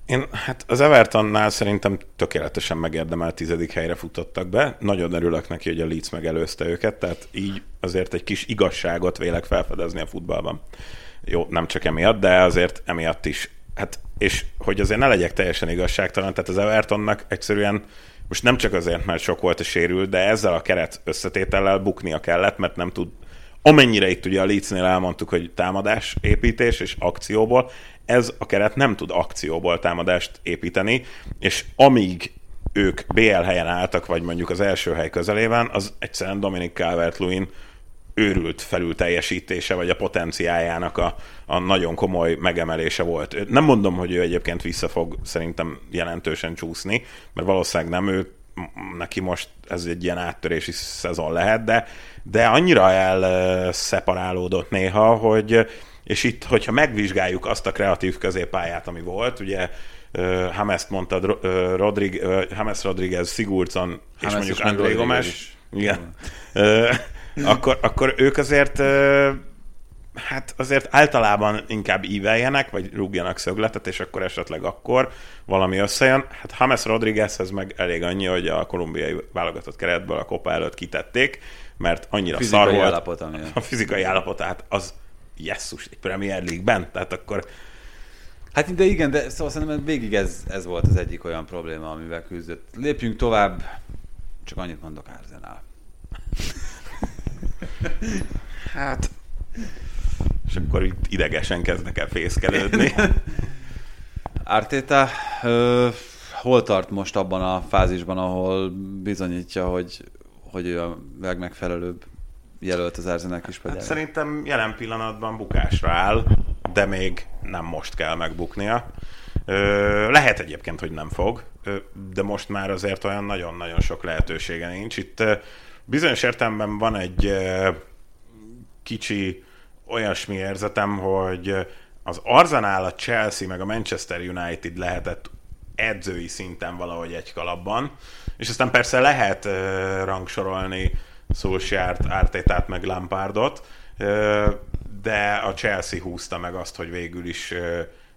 Én, hát az Evertonnál szerintem tökéletesen megérdemelt tizedik helyre futottak be. Nagyon örülök neki, hogy a Leeds megelőzte őket, tehát így azért egy kis igazságot vélek felfedezni a futballban. Jó, nem csak emiatt, de azért emiatt is. Hát, és hogy azért ne legyek teljesen igazságtalan, tehát az Evertonnak egyszerűen most nem csak azért, mert sok volt a sérült, de ezzel a keret összetétellel buknia kellett, mert nem tud amennyire itt ugye a Leedsnél elmondtuk, hogy támadás, építés és akcióból, ez a keret nem tud akcióból támadást építeni, és amíg ők BL helyen álltak, vagy mondjuk az első hely közelében, az egyszerűen Dominic Calvert-Lewin őrült felül teljesítése, vagy a potenciájának a, a nagyon komoly megemelése volt. Nem mondom, hogy ő egyébként vissza fog szerintem jelentősen csúszni, mert valószínűleg nem ő, neki most ez egy ilyen áttörési szezon lehet, de, de annyira elszeparálódott néha, hogy és itt, hogyha megvizsgáljuk azt a kreatív középpályát, ami volt, ugye Hames mondtad, Rodrig, Hames Rodriguez, Sigurdsson és mondjuk André Gomes. Igen. akkor, akkor ők azért hát azért általában inkább íveljenek, vagy rúgjanak szögletet, és akkor esetleg akkor valami összejön. Hát James Rodriguezhez meg elég annyi, hogy a kolumbiai válogatott keretből a kopa előtt kitették, mert annyira fizikai szar volt. Állapot, ami... A fizikai állapot, tehát az jesszus, egy Premier League-ben, tehát akkor Hát de igen, de szóval szerintem végig ez, ez volt az egyik olyan probléma, amivel küzdött. Lépjünk tovább, csak annyit mondok Arsenal. [laughs] hát és akkor itt idegesen kezdnek el fészkelődni. Arteta ö, hol tart most abban a fázisban, ahol bizonyítja, hogy, hogy ő a legmegfelelőbb jelölt az Arsenal Hát szerintem jelen pillanatban bukásra áll, de még nem most kell megbuknia. Lehet egyébként, hogy nem fog, de most már azért olyan nagyon-nagyon sok lehetősége nincs. Itt bizonyos értelemben van egy kicsi olyasmi érzetem, hogy az Arsenal, a Chelsea meg a Manchester United lehetett edzői szinten valahogy egy kalapban, és aztán persze lehet rangsorolni Solskjaert, Artetát meg Lampardot, de a Chelsea húzta meg azt, hogy végül is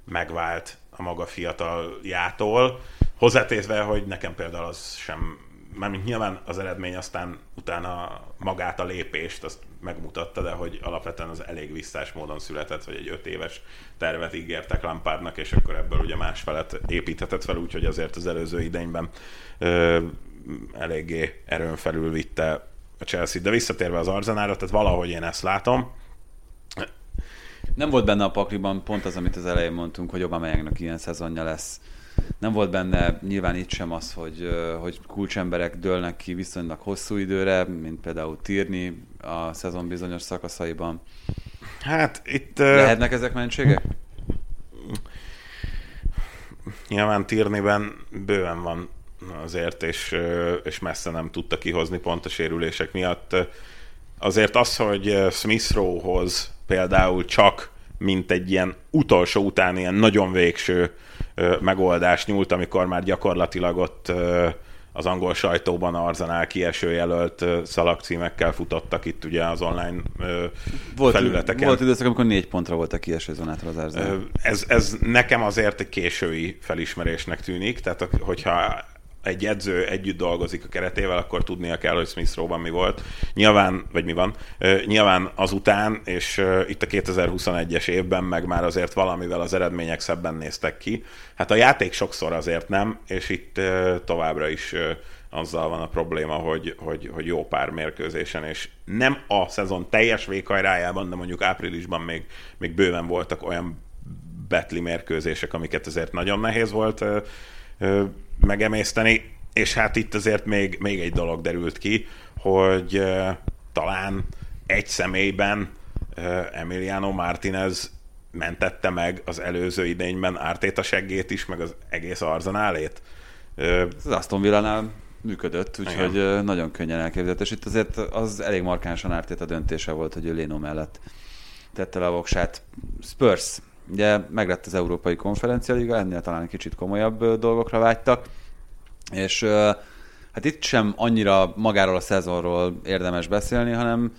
megvált a maga fiataljától, hozzátétve, hogy nekem például az sem mármint nyilván az eredmény aztán utána magát a lépést azt megmutatta, de hogy alapvetően az elég visszás módon született, hogy egy öt éves tervet ígértek Lampardnak, és akkor ebből ugye másfelet építhetett fel, úgyhogy azért az előző idényben ö, eléggé erőn felül vitte a Chelsea. De visszatérve az Arzenára, tehát valahogy én ezt látom. Nem volt benne a pakliban pont az, amit az elején mondtunk, hogy Aubameyangnak ilyen szezonja lesz nem volt benne nyilván itt sem az, hogy, hogy kulcsemberek dőlnek ki viszonylag hosszú időre, mint például Tirni a szezon bizonyos szakaszaiban. Hát itt... Lehetnek ezek mentségek? Nyilván Tirniben bőven van azért, és, és messze nem tudta kihozni pont a sérülések miatt. Azért az, hogy Smith Rowe-hoz például csak mint egy ilyen utolsó után ilyen nagyon végső megoldást nyúlt, amikor már gyakorlatilag ott az angol sajtóban Arzenál kieső jelölt szalagcímekkel futottak itt ugye az online volt, felületeken. Volt időszak, amikor négy pontra volt a kieső zónától az Arzenál. Ez, ez nekem azért egy késői felismerésnek tűnik, tehát hogyha egy edző együtt dolgozik a keretével, akkor tudnia kell, hogy Smith Rowe-ban mi volt. Nyilván, vagy mi van, nyilván azután, és itt a 2021-es évben meg már azért valamivel az eredmények szebben néztek ki. Hát a játék sokszor azért nem, és itt továbbra is azzal van a probléma, hogy, hogy, hogy jó pár mérkőzésen, és nem a szezon teljes véghajrájában, de mondjuk áprilisban még, még bőven voltak olyan betli mérkőzések, amiket azért nagyon nehéz volt megemészteni, és hát itt azért még, még egy dolog derült ki, hogy uh, talán egy személyben uh, Emiliano Martinez mentette meg az előző idényben Ártéta seggét is, meg az egész arzenálét. Uh, az Aston Villánál működött, úgyhogy igen. nagyon könnyen elképzelhető. És itt azért az elég markánsan Ártéta döntése volt, hogy ő Léno mellett tette le a voksát. Spurs Ugye meglett az Európai Konferencia Liga, ennél talán kicsit komolyabb dolgokra vágytak, és hát itt sem annyira magáról a szezonról érdemes beszélni, hanem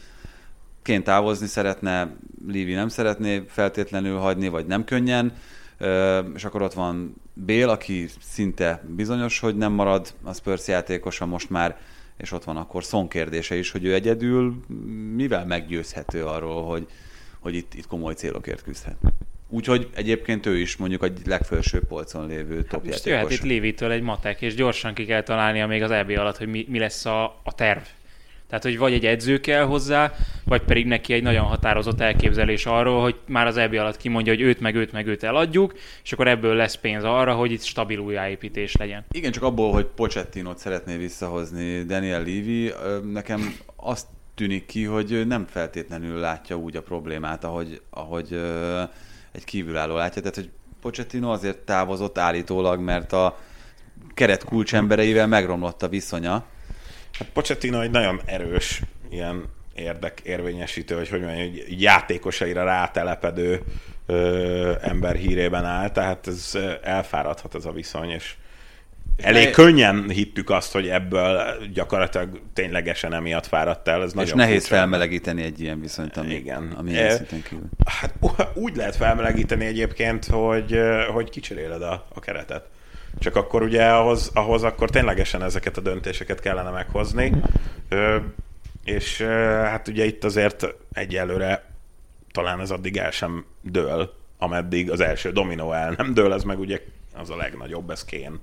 ként távozni szeretne, Lívi nem szeretné feltétlenül hagyni, vagy nem könnyen, és akkor ott van Bél, aki szinte bizonyos, hogy nem marad a Spurs játékosa most már, és ott van akkor Son kérdése is, hogy ő egyedül mivel meggyőzhető arról, hogy, hogy itt, itt komoly célokért küzdhet. Úgyhogy egyébként ő is mondjuk egy legfelsőbb polcon lévő top hát jöhet itt Lévitől egy matek, és gyorsan ki kell találnia még az EB alatt, hogy mi, mi lesz a, a terv. Tehát, hogy vagy egy edző kell hozzá, vagy pedig neki egy nagyon határozott elképzelés arról, hogy már az EB alatt kimondja, hogy őt meg őt meg őt eladjuk, és akkor ebből lesz pénz arra, hogy itt stabil újjáépítés legyen. Igen, csak abból, hogy Pochettinot szeretné visszahozni Daniel Levy, nekem azt tűnik ki, hogy nem feltétlenül látja úgy a problémát, ahogy, ahogy egy kívülálló látja. Tehát, hogy Pochettino azért távozott állítólag, mert a keret kulcsembereivel megromlott a viszonya. Hát Pochettino egy nagyon erős ilyen érdek érvényesítő, vagy hogy mondjam, egy játékosaira rátelepedő ö, ember hírében áll, tehát ez elfáradhat ez a viszony, és elég ne- könnyen hittük azt, hogy ebből gyakorlatilag ténylegesen emiatt fáradt el. Ez És nehéz furcsa. felmelegíteni egy ilyen viszonyt, ami, Igen. ami E, szinten kívül. Hát ú- úgy lehet felmelegíteni egyébként, hogy, hogy kicseréled a, a keretet. Csak akkor ugye ahhoz, ahhoz akkor ténylegesen ezeket a döntéseket kellene meghozni. Ö, és hát ugye itt azért egyelőre talán ez addig el sem dől, ameddig az első dominó el nem dől, ez meg ugye az a legnagyobb, ez kén.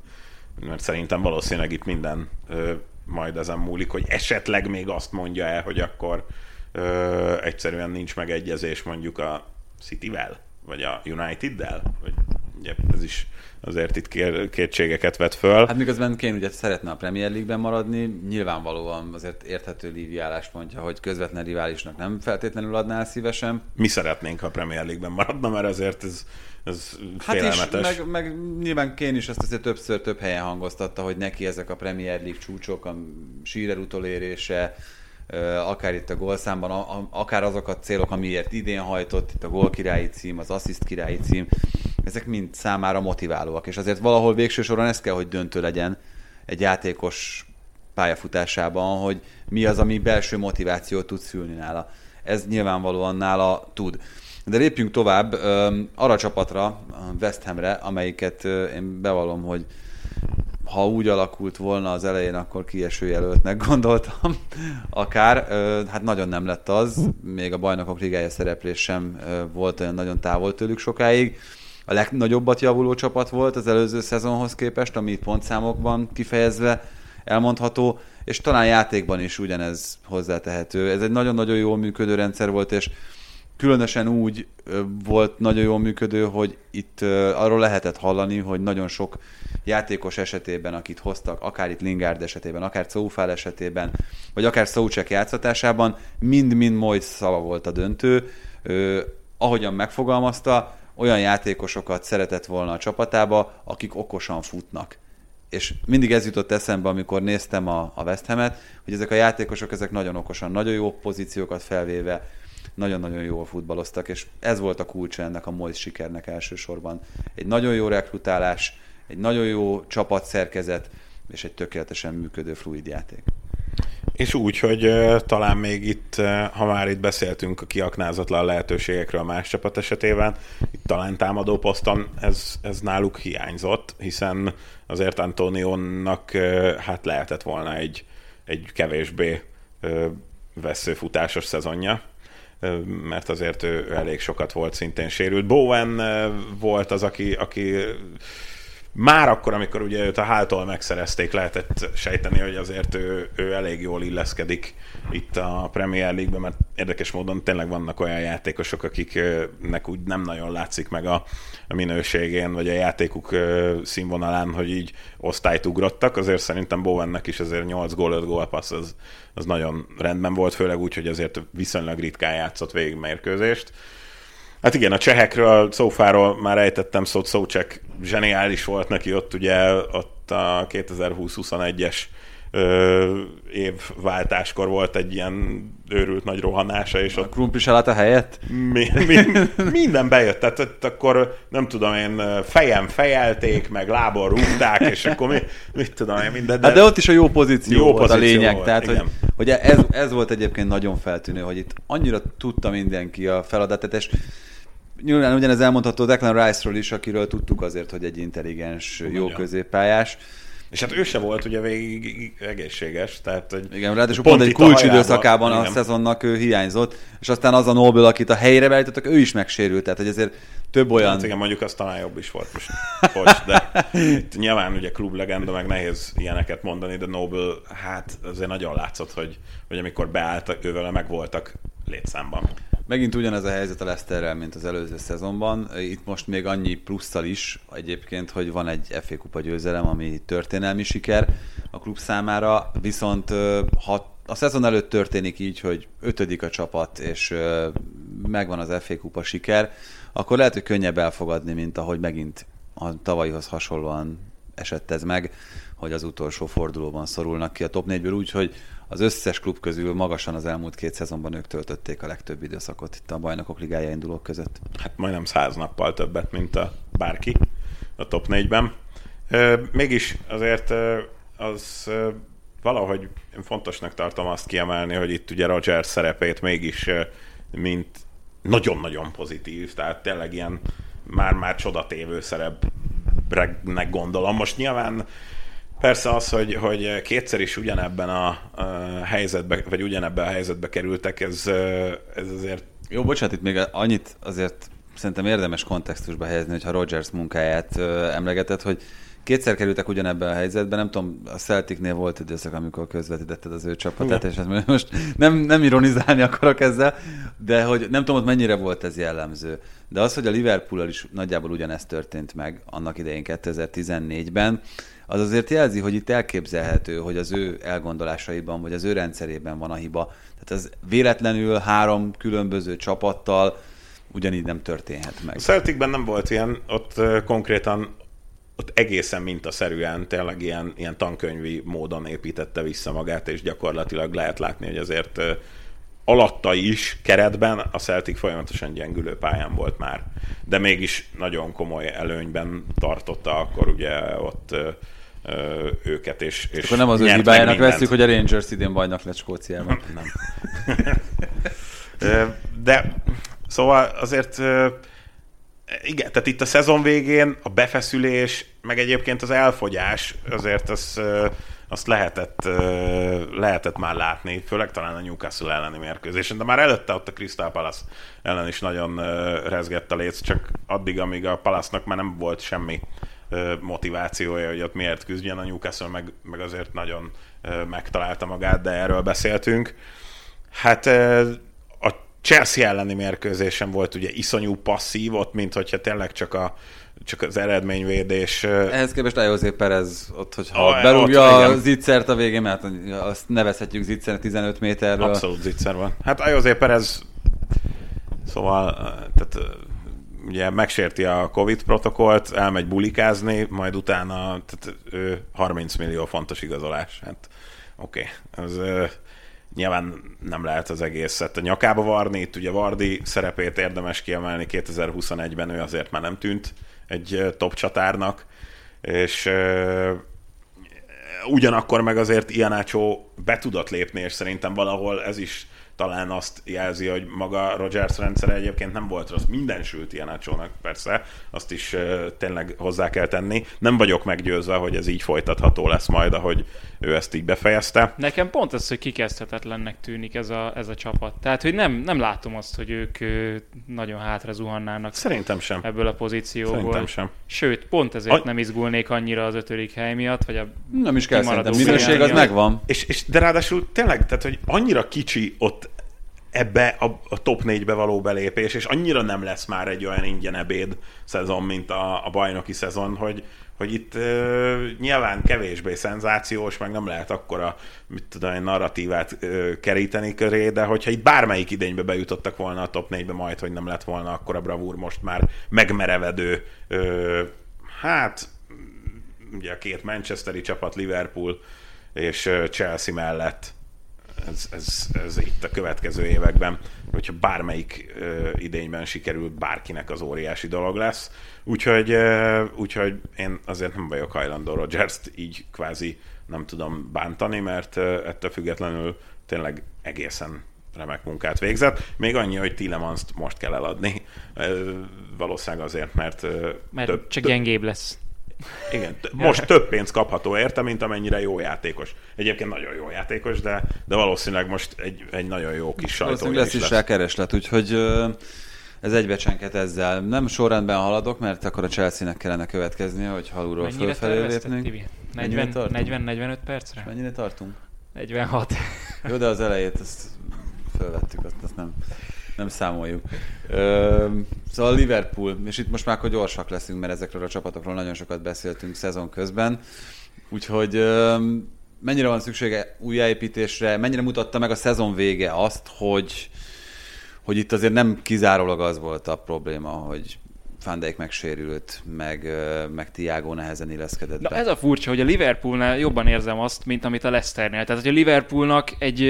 Mert szerintem valószínűleg itt minden ö, majd ezen múlik, hogy esetleg még azt mondja el, hogy akkor ö, egyszerűen nincs megegyezés mondjuk a City-vel, vagy a United-del, vagy ugye ez is azért itt kér, kétségeket vet föl. Hát miközben Kane ugye szeretne a Premier League-ben maradni, nyilvánvalóan azért érthető Lívi álláspontja, hogy közvetlen riválisnak nem feltétlenül adnál szívesen. Mi szeretnénk, ha a Premier League-ben maradna, mert azért ez, ez Hát is, félelmetes. meg, meg nyilván Kane is azt azért többször több helyen hangoztatta, hogy neki ezek a Premier League csúcsok, a Shearer utolérése, akár itt a gólszámban, akár azok a célok, amiért idén hajtott, itt a gólkirályi cím, az assziszt királyi cím, ezek mind számára motiválóak, és azért valahol végső soron ez kell, hogy döntő legyen egy játékos pályafutásában, hogy mi az, ami belső motivációt tud szülni nála. Ez nyilvánvalóan nála tud. De lépjünk tovább arra a csapatra, West Hamre, amelyiket én bevallom, hogy ha úgy alakult volna az elején, akkor kieső jelöltnek [laughs] gondoltam. Akár, hát nagyon nem lett az, még a bajnokok ligája szereplés sem volt olyan nagyon távol tőlük sokáig. A legnagyobbat javuló csapat volt az előző szezonhoz képest, ami itt pontszámokban kifejezve elmondható, és talán játékban is ugyanez hozzátehető. Ez egy nagyon-nagyon jól működő rendszer volt, és különösen úgy volt nagyon jól működő, hogy itt arról lehetett hallani, hogy nagyon sok játékos esetében, akit hoztak, akár itt Lingard esetében, akár Coufal esetében, vagy akár Szócsek játszatásában, mind-mind majd szava volt a döntő. Ahogyan megfogalmazta, olyan játékosokat szeretett volna a csapatába, akik okosan futnak és mindig ez jutott eszembe, amikor néztem a, a West Ham-et, hogy ezek a játékosok ezek nagyon okosan, nagyon jó pozíciókat felvéve, nagyon-nagyon jól futballoztak, és ez volt a kulcsa ennek a Mois sikernek elsősorban. Egy nagyon jó rekrutálás, egy nagyon jó csapatszerkezet, és egy tökéletesen működő fluid játék. És úgy, hogy talán még itt, ha már itt beszéltünk a kiaknázatlan lehetőségekről más csapat esetében, itt talán támadó poszton ez, ez náluk hiányzott, hiszen azért Antoniónak uh, hát lehetett volna egy, egy kevésbé veszőfutásos szezonja mert azért ő, elég sokat volt szintén sérült. Bowen volt az, aki, aki már akkor, amikor ugye őt a háltól megszerezték, lehetett sejteni, hogy azért ő, ő elég jól illeszkedik itt a Premier League-ben, mert érdekes módon tényleg vannak olyan játékosok, akiknek úgy nem nagyon látszik meg a, minőségén, vagy a játékuk színvonalán, hogy így osztályt ugrottak. Azért szerintem Bowennek is azért 8 gól, 5 gólpassz, az, az nagyon rendben volt, főleg úgy, hogy azért viszonylag ritkán játszott végig mérkőzést. Hát igen, a csehekről, Szófáról már ejtettem szót, Szócsek zseniális volt neki ott ugye ott a 2020-21-es ö, évváltáskor volt egy ilyen őrült nagy rohanása, és A ott krumpli saláta helyett? mi, mi, minden bejött, tehát ott akkor nem tudom én, fejem fejelték, meg lábon rúgták, és akkor mi, mit tudom én, minden. Hát de ott is a jó pozíció Jó volt a pozíció lényeg. volt, tehát, hogy, igen. hogy ez, ez volt egyébként nagyon feltűnő, hogy itt annyira tudta mindenki a feladatát, és nyilván ugyanez elmondható Declan Rice-ról is, akiről tudtuk azért, hogy egy intelligens, jó Nagyon. középpályás. És hát ő se volt ugye végig egészséges, tehát hogy Igen, ráadásul pont pont, egy a kulcsidőszakában a igen. szezonnak ő hiányzott, és aztán az a Nobel, akit a helyére beállítottak, ő is megsérült, tehát hogy ezért több olyan... Hát igen, mondjuk az talán jobb is volt most. De nyilván ugye klublegenda, meg nehéz ilyeneket mondani, de Noble, hát azért nagyon látszott, hogy, hogy amikor beálltak, ővele meg voltak létszámban. Megint ugyanez a helyzet a Leicesterrel, mint az előző szezonban. Itt most még annyi plusszal is egyébként, hogy van egy FA Kupa győzelem, ami történelmi siker a klub számára, viszont ha a szezon előtt történik így, hogy ötödik a csapat, és megvan az FA kupa siker, akkor lehet, hogy könnyebb elfogadni, mint ahogy megint a tavalyihoz hasonlóan esett ez meg, hogy az utolsó fordulóban szorulnak ki a top 4-ből úgy, hogy az összes klub közül magasan az elmúlt két szezonban ők töltötték a legtöbb időszakot itt a bajnokok ligája indulók között. Hát majdnem száz nappal többet, mint a bárki a top 4-ben. Mégis azért az valahogy én fontosnak tartom azt kiemelni, hogy itt ugye Roger szerepét mégis mint nagyon-nagyon pozitív, tehát tényleg ilyen már-már csodatévő szerepnek gondolom. Most nyilván Persze az, hogy, hogy kétszer is ugyanebben a, a helyzetbe, vagy ugyanebben a helyzetbe kerültek, ez, ez azért... Jó, bocsánat, itt még annyit azért szerintem érdemes kontextusba helyezni, hogyha Rogers munkáját emlegetett, hogy kétszer kerültek ugyanebben a helyzetben, nem tudom, a Celticnél volt időszak, amikor közvetítetted az ő csapatát, és hát most nem, nem ironizálni akarok ezzel, de hogy nem tudom, hogy mennyire volt ez jellemző. De az, hogy a liverpool is nagyjából ugyanezt történt meg annak idején 2014-ben, az azért jelzi, hogy itt elképzelhető, hogy az ő elgondolásaiban, vagy az ő rendszerében van a hiba. Tehát ez véletlenül három különböző csapattal ugyanígy nem történhet meg. A Celticben nem volt ilyen, ott konkrétan ott egészen mintaszerűen, tényleg ilyen, ilyen tankönyvi módon építette vissza magát, és gyakorlatilag lehet látni, hogy azért alatta is keretben a Celtic folyamatosan gyengülő pályán volt már. De mégis nagyon komoly előnyben tartotta akkor ugye ott őket, és, és Akkor nem az ő hibájának veszük, hogy a Rangers idén bajnak lett Skóciában. Nem. [laughs] De szóval azért igen, tehát itt a szezon végén a befeszülés, meg egyébként az elfogyás, azért az, azt lehetett, lehetett már látni, főleg talán a Newcastle elleni mérkőzésen, de már előtte ott a Crystal Palace ellen is nagyon rezgett a léc, csak addig, amíg a Palace-nak már nem volt semmi motivációja, hogy ott miért küzdjen, a Newcastle meg, meg azért nagyon megtalálta magát, de erről beszéltünk. Hát a Chelsea elleni mérkőzésen volt ugye iszonyú passzív, ott mint hogyha tényleg csak a csak az eredményvédés. Ehhez képest Ajozé Perez ott, hogyha a, berúgja a zicsert a végén, mert azt nevezhetjük zicser 15 méterről. Abszolút zicser van. Hát Ajozé Perez szóval tehát ugye megsérti a Covid protokollt, elmegy bulikázni, majd utána tehát, ő 30 millió fontos igazolás. Hát oké, okay. ez nyilván nem lehet az egészet a nyakába varni. Itt ugye Vardi szerepét érdemes kiemelni, 2021-ben ő azért már nem tűnt egy top csatárnak, és ugyanakkor meg azért Ianacho be tudott lépni, és szerintem valahol ez is talán azt jelzi, hogy maga Rogers rendszere egyébként nem volt rossz. Minden sült ilyen persze, azt is uh, tényleg hozzá kell tenni. Nem vagyok meggyőzve, hogy ez így folytatható lesz majd, ahogy ő ezt így befejezte. Nekem pont ez, hogy kikezdhetetlennek tűnik ez a, ez a csapat. Tehát, hogy nem, nem látom azt, hogy ők nagyon hátra zuhannának. Szerintem sem. Ebből a pozícióból. Szerintem sem. Sőt, pont ezért a... nem izgulnék annyira az ötödik hely miatt, vagy a Nem is kell szerintem, minőség az megvan. És, és, de ráadásul tényleg, tehát, hogy annyira kicsi ott ebbe a, a top 4-be való belépés, és annyira nem lesz már egy olyan ingyen ebéd szezon, mint a, a bajnoki szezon, hogy, hogy itt uh, nyilván kevésbé szenzációs, meg nem lehet akkora, mit tudom, egy narratívát uh, keríteni köré, de hogyha itt bármelyik idénybe bejutottak volna a top 4-be, majd, hogy nem lett volna akkor a bravúr most már megmerevedő, uh, hát ugye a két Manchesteri csapat, Liverpool és Chelsea mellett ez, ez, ez itt a következő években, hogyha bármelyik uh, idényben sikerül, bárkinek az óriási dolog lesz. Úgyhogy, uh, úgyhogy én azért nem vagyok hajlandó Rogers-t így kvázi nem tudom bántani, mert uh, ettől függetlenül tényleg egészen remek munkát végzett. Még annyi, hogy tillemans most kell eladni. Valószínűleg azért, mert... Mert több, csak gyengébb lesz. Igen, most több pénzt kapható érte, mint amennyire jó játékos. Egyébként nagyon jó játékos, de, de valószínűleg most egy, egy nagyon jó kis sajtó. lesz is rá kereslet, úgyhogy ez egybecsenket ezzel. Nem sorrendben haladok, mert akkor a Chelsea-nek kellene következnie, hogy halulról fölfelé lépnénk. 40-45 percre? És mennyire tartunk? 46. Jó, de az elejét azt fölvettük, azt, azt nem nem számoljuk. Ö, szóval Liverpool, és itt most már akkor gyorsak leszünk, mert ezekről a csapatokról nagyon sokat beszéltünk szezon közben, úgyhogy ö, mennyire van szüksége újjáépítésre, mennyire mutatta meg a szezon vége azt, hogy, hogy itt azért nem kizárólag az volt a probléma, hogy Van Dijk megsérült, meg, meg Tiago nehezen illeszkedett Na be. ez a furcsa, hogy a Liverpoolnál jobban érzem azt, mint amit a Leicesternél. Tehát, hogy a Liverpoolnak egy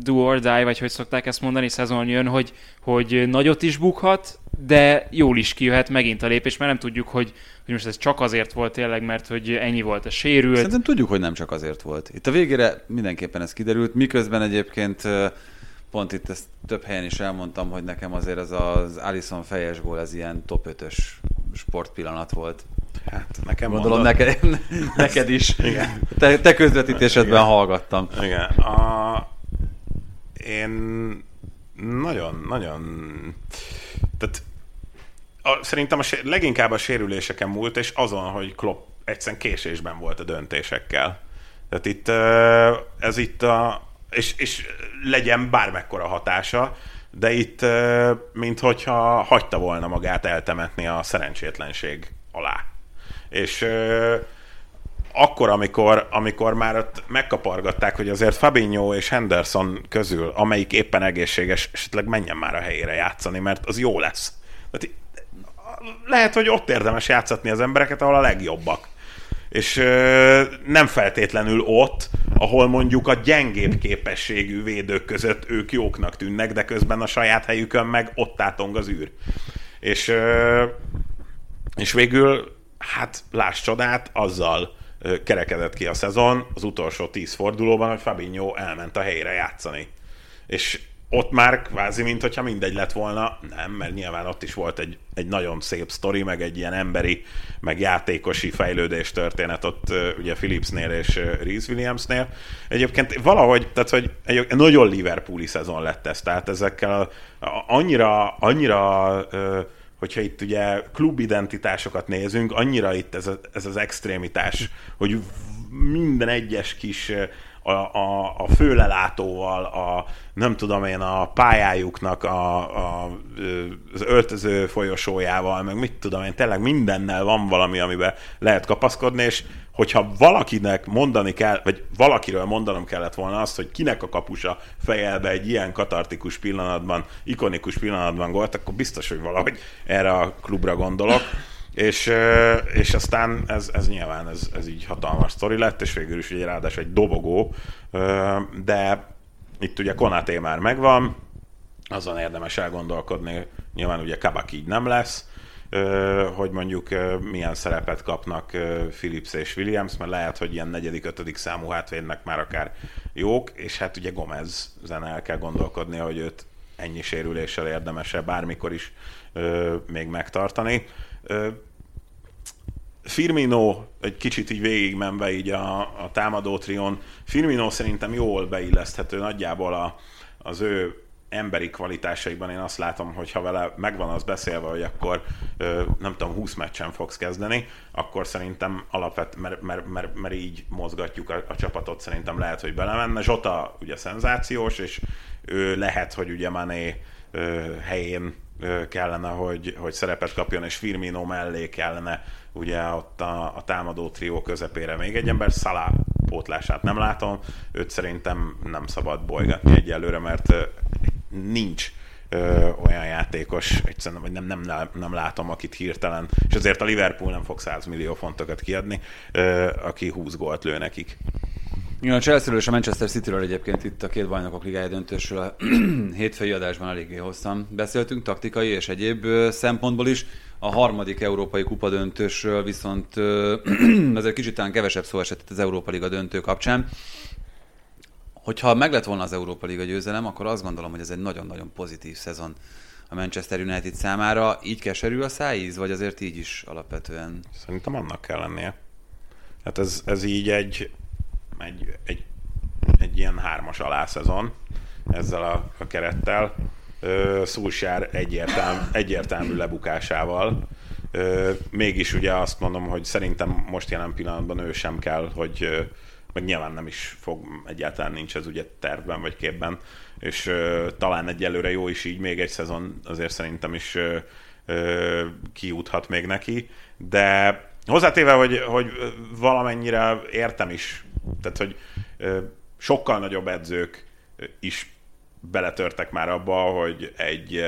do or die, vagy hogy szokták ezt mondani, szezon jön, hogy, hogy nagyot is bukhat, de jól is kijöhet megint a lépés, mert nem tudjuk, hogy, hogy most ez csak azért volt tényleg, mert hogy ennyi volt a sérült. Szerintem tudjuk, hogy nem csak azért volt. Itt a végére mindenképpen ez kiderült, miközben egyébként pont itt ezt több helyen is elmondtam, hogy nekem azért ez az Alison fejes gól, ez ilyen top 5-ös sportpillanat volt. Hát nekem Gondolom mondod. neked, [laughs] neked is. Igen. Te, te közvetítésedben Igen. hallgattam. Igen. A... Én nagyon, nagyon... Tehát a, szerintem a, leginkább a sérüléseken múlt, és azon, hogy Klopp egyszerűen késésben volt a döntésekkel. Tehát itt ez itt a... És, és legyen bármekkora hatása, de itt ö, mint hogyha hagyta volna magát eltemetni a szerencsétlenség alá. És akkor, amikor, amikor már ott megkapargatták, hogy azért Fabinho és Henderson közül, amelyik éppen egészséges, esetleg menjen már a helyére játszani, mert az jó lesz. Tehát lehet, hogy ott érdemes játszatni az embereket, ahol a legjobbak. És ö, nem feltétlenül ott, ahol mondjuk a gyengébb képességű védők között ők jóknak tűnnek, de közben a saját helyükön meg ott átong az űr. És, ö, és végül, hát láss csodát, azzal kerekedett ki a szezon az utolsó tíz fordulóban, hogy Fabinho elment a helyre játszani. És ott már kvázi, mint hogyha mindegy lett volna, nem, mert nyilván ott is volt egy, egy nagyon szép sztori, meg egy ilyen emberi, meg játékosi fejlődés történet ott ugye Philipsnél és Reese Williamsnél. Egyébként valahogy, tehát hogy egy nagyon Liverpooli szezon lett ez, tehát ezekkel annyira, annyira ö, hogyha itt ugye klubidentitásokat nézünk, annyira itt ez, a, ez az extrémitás, hogy minden egyes kis a, a, a főlelátóval, a nem tudom én, a pályájuknak a, a, az öltöző folyosójával, meg mit tudom én, tényleg mindennel van valami, amiben lehet kapaszkodni, és hogyha valakinek mondani kell, vagy valakiről mondanom kellett volna azt, hogy kinek a kapusa fejel be egy ilyen katartikus pillanatban, ikonikus pillanatban gólt, akkor biztos, hogy valahogy erre a klubra gondolok. És, és aztán ez, ez nyilván ez, ez így hatalmas sztori lett, és végül is ugye ráadásul egy dobogó, de itt ugye Konaté már megvan, azon érdemes elgondolkodni, nyilván ugye Kabak így nem lesz, hogy mondjuk milyen szerepet kapnak Philips és Williams, mert lehet, hogy ilyen negyedik, ötödik számú hátvédnek már akár jók, és hát ugye Gomez zene el kell gondolkodni, hogy őt ennyi sérüléssel érdemese bármikor is még megtartani. Firmino egy kicsit így végigmenve így a, a támadó trion, Firmino szerintem jól beilleszthető nagyjából a, az ő emberi kvalitásaiban én azt látom, hogy ha vele megvan az beszélve, hogy akkor nem tudom, 20 meccsen fogsz kezdeni, akkor szerintem alapvet, mert, mert, mert, mert így mozgatjuk a, a csapatot, szerintem lehet, hogy belemenne. Zsota ugye szenzációs, és ő lehet, hogy ugye Mané helyén kellene, hogy, hogy szerepet kapjon, és Firmino mellé kellene ugye ott a, a támadó trió közepére még egy ember, Salah pótlását nem látom, őt szerintem nem szabad bolygatni egyelőre, mert nincs ö, olyan játékos, egyszerűen vagy nem, nem, nem, látom, akit hirtelen, és azért a Liverpool nem fog 100 millió fontokat kiadni, ö, aki 20 gólt lő nekik. Igen, a chelsea és a Manchester City-ről egyébként itt a két bajnokok ligája döntősről a [clears throat] hétfői adásban eléggé hosszan beszéltünk, taktikai és egyéb szempontból is. A harmadik európai kupa döntősről viszont ö, [clears throat] ezért kicsit kevesebb szó esett az Európa Liga döntő kapcsán. Hogyha meg lett volna az Európa Liga győzelem, akkor azt gondolom, hogy ez egy nagyon-nagyon pozitív szezon a Manchester United számára. Így keserű a szájíz, vagy azért így is alapvetően? Szerintem annak kell lennie. Hát ez, ez így egy, egy, egy, egy ilyen hármas alászezon ezzel a, a kerettel. Szulsár egyértelmű, egyértelmű lebukásával. Ö, mégis ugye azt mondom, hogy szerintem most jelen pillanatban ő sem kell, hogy meg nyilván nem is fog, egyáltalán nincs ez ugye tervben vagy képben, és ö, talán egyelőre jó is így, még egy szezon azért szerintem is ö, ö, kiúthat még neki, de Hozzátéve, hogy, hogy valamennyire értem is, tehát hogy sokkal nagyobb edzők is beletörtek már abba, hogy egy,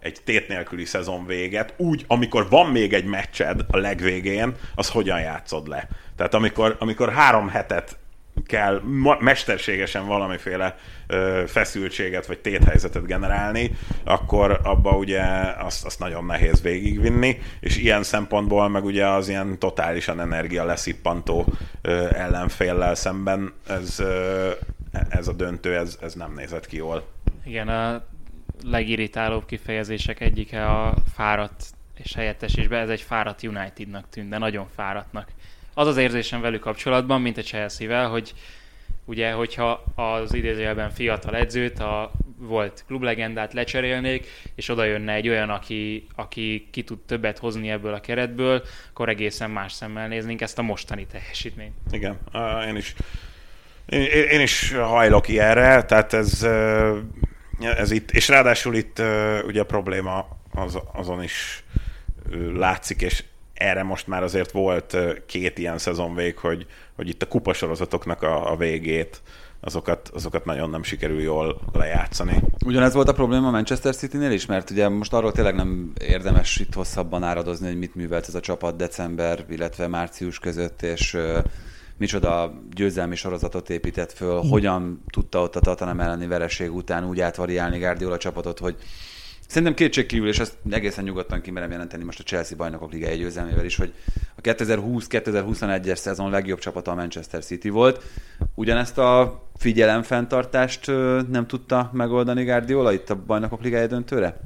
egy tét nélküli szezon véget, úgy, amikor van még egy meccsed a legvégén, az hogyan játszod le. Tehát amikor, amikor három hetet kell mesterségesen valamiféle feszültséget vagy téthelyzetet generálni, akkor abba ugye azt, azt nagyon nehéz végigvinni, és ilyen szempontból meg ugye az ilyen totálisan energia leszippantó ö, ellenféllel szemben ez, ez a döntő, ez, ez nem nézett ki jól. Igen, a legirritálóbb kifejezések egyike a fáradt és helyettesésben, ez egy fáradt Unitednak tűnt, de nagyon fáradtnak az az érzésem velük kapcsolatban, mint a Chelsea-vel, hogy ugye, hogyha az idézőjelben fiatal edzőt, a volt klublegendát lecserélnék, és oda jönne egy olyan, aki, aki ki tud többet hozni ebből a keretből, akkor egészen más szemmel néznénk ezt a mostani teljesítményt. Igen, én is én, én is hajlok ilyenre, tehát ez, ez itt, és ráadásul itt ugye a probléma az, azon is látszik, és erre most már azért volt két ilyen szezon vég, hogy, hogy itt a kupasorozatoknak a, a végét azokat, azokat nagyon nem sikerül jól lejátszani. Ugyanez volt a probléma a Manchester City-nél is, mert ugye most arról tényleg nem érdemes itt hosszabban áradozni, hogy mit művelt ez a csapat december, illetve március között, és uh, micsoda győzelmi sorozatot épített föl, hogyan tudta ott a Tottenham elleni vereség után úgy átvariálni Guardiola csapatot, hogy Szerintem kétségkívül, és ezt egészen nyugodtan kimerem jelenteni most a Chelsea bajnokok ligája győzelmével is, hogy a 2020-2021-es szezon legjobb csapata a Manchester City volt. Ugyanezt a figyelemfenntartást nem tudta megoldani Guardiola itt a bajnokok ligája döntőre?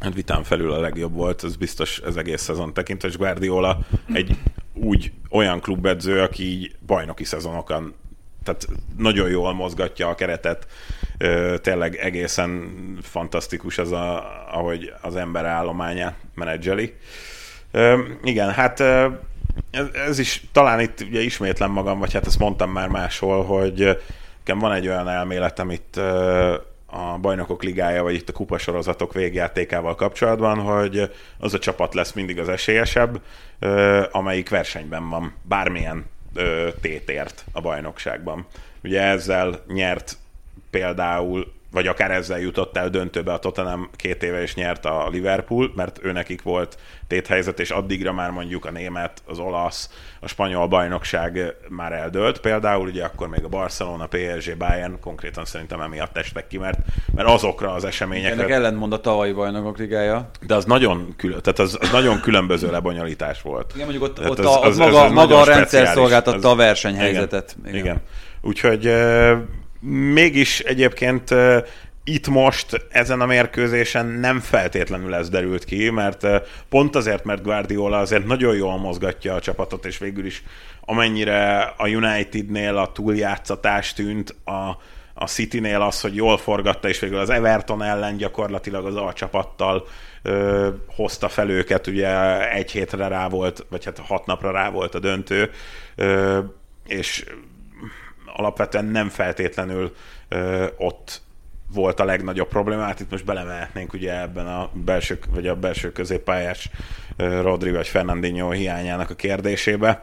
Hát vitán felül a legjobb volt, ez biztos ez egész szezon tekintve, és Guardiola egy úgy olyan klubedző, aki így bajnoki szezonokon tehát nagyon jól mozgatja a keretet, tényleg egészen fantasztikus az, a, ahogy az ember állományát menedzseli. Igen, hát ez, is, talán itt ugye ismétlem magam, vagy hát ezt mondtam már máshol, hogy nekem van egy olyan elméletem itt a bajnokok ligája, vagy itt a kupasorozatok végjátékával kapcsolatban, hogy az a csapat lesz mindig az esélyesebb, amelyik versenyben van, bármilyen tétért a bajnokságban. Ugye ezzel nyert például vagy akár ezzel jutott el döntőbe a Tottenham két éve és nyert a Liverpool, mert ő nekik volt téthelyzet, és addigra már mondjuk a német, az olasz, a spanyol bajnokság már eldőlt. Például ugye akkor még a Barcelona, PSG, Bayern konkrétan szerintem emiatt estek ki, mert, mert azokra az eseményekre... Ennek ellentmond a tavalyi bajnokok ligája. De az nagyon, külön, tehát az, az nagyon különböző lebonyolítás volt. Igen, mondjuk ott, ott az, az, az, maga, az maga a rendszer szolgáltatta az, a versenyhelyzetet. Igen, igen. igen. Úgyhogy mégis egyébként itt most ezen a mérkőzésen nem feltétlenül ez derült ki, mert pont azért, mert Guardiola azért nagyon jól mozgatja a csapatot, és végül is amennyire a Unitednél a túljátszatás tűnt, a, a Citynél az, hogy jól forgatta, és végül az Everton ellen gyakorlatilag az A csapattal ö, hozta fel őket, ugye egy hétre rá volt, vagy hát hat napra rá volt a döntő, ö, és alapvetően nem feltétlenül ö, ott volt a legnagyobb problémát. Itt most belemehetnénk ugye ebben a belső, vagy a belső középpályás Rodri vagy Fernandinho hiányának a kérdésébe,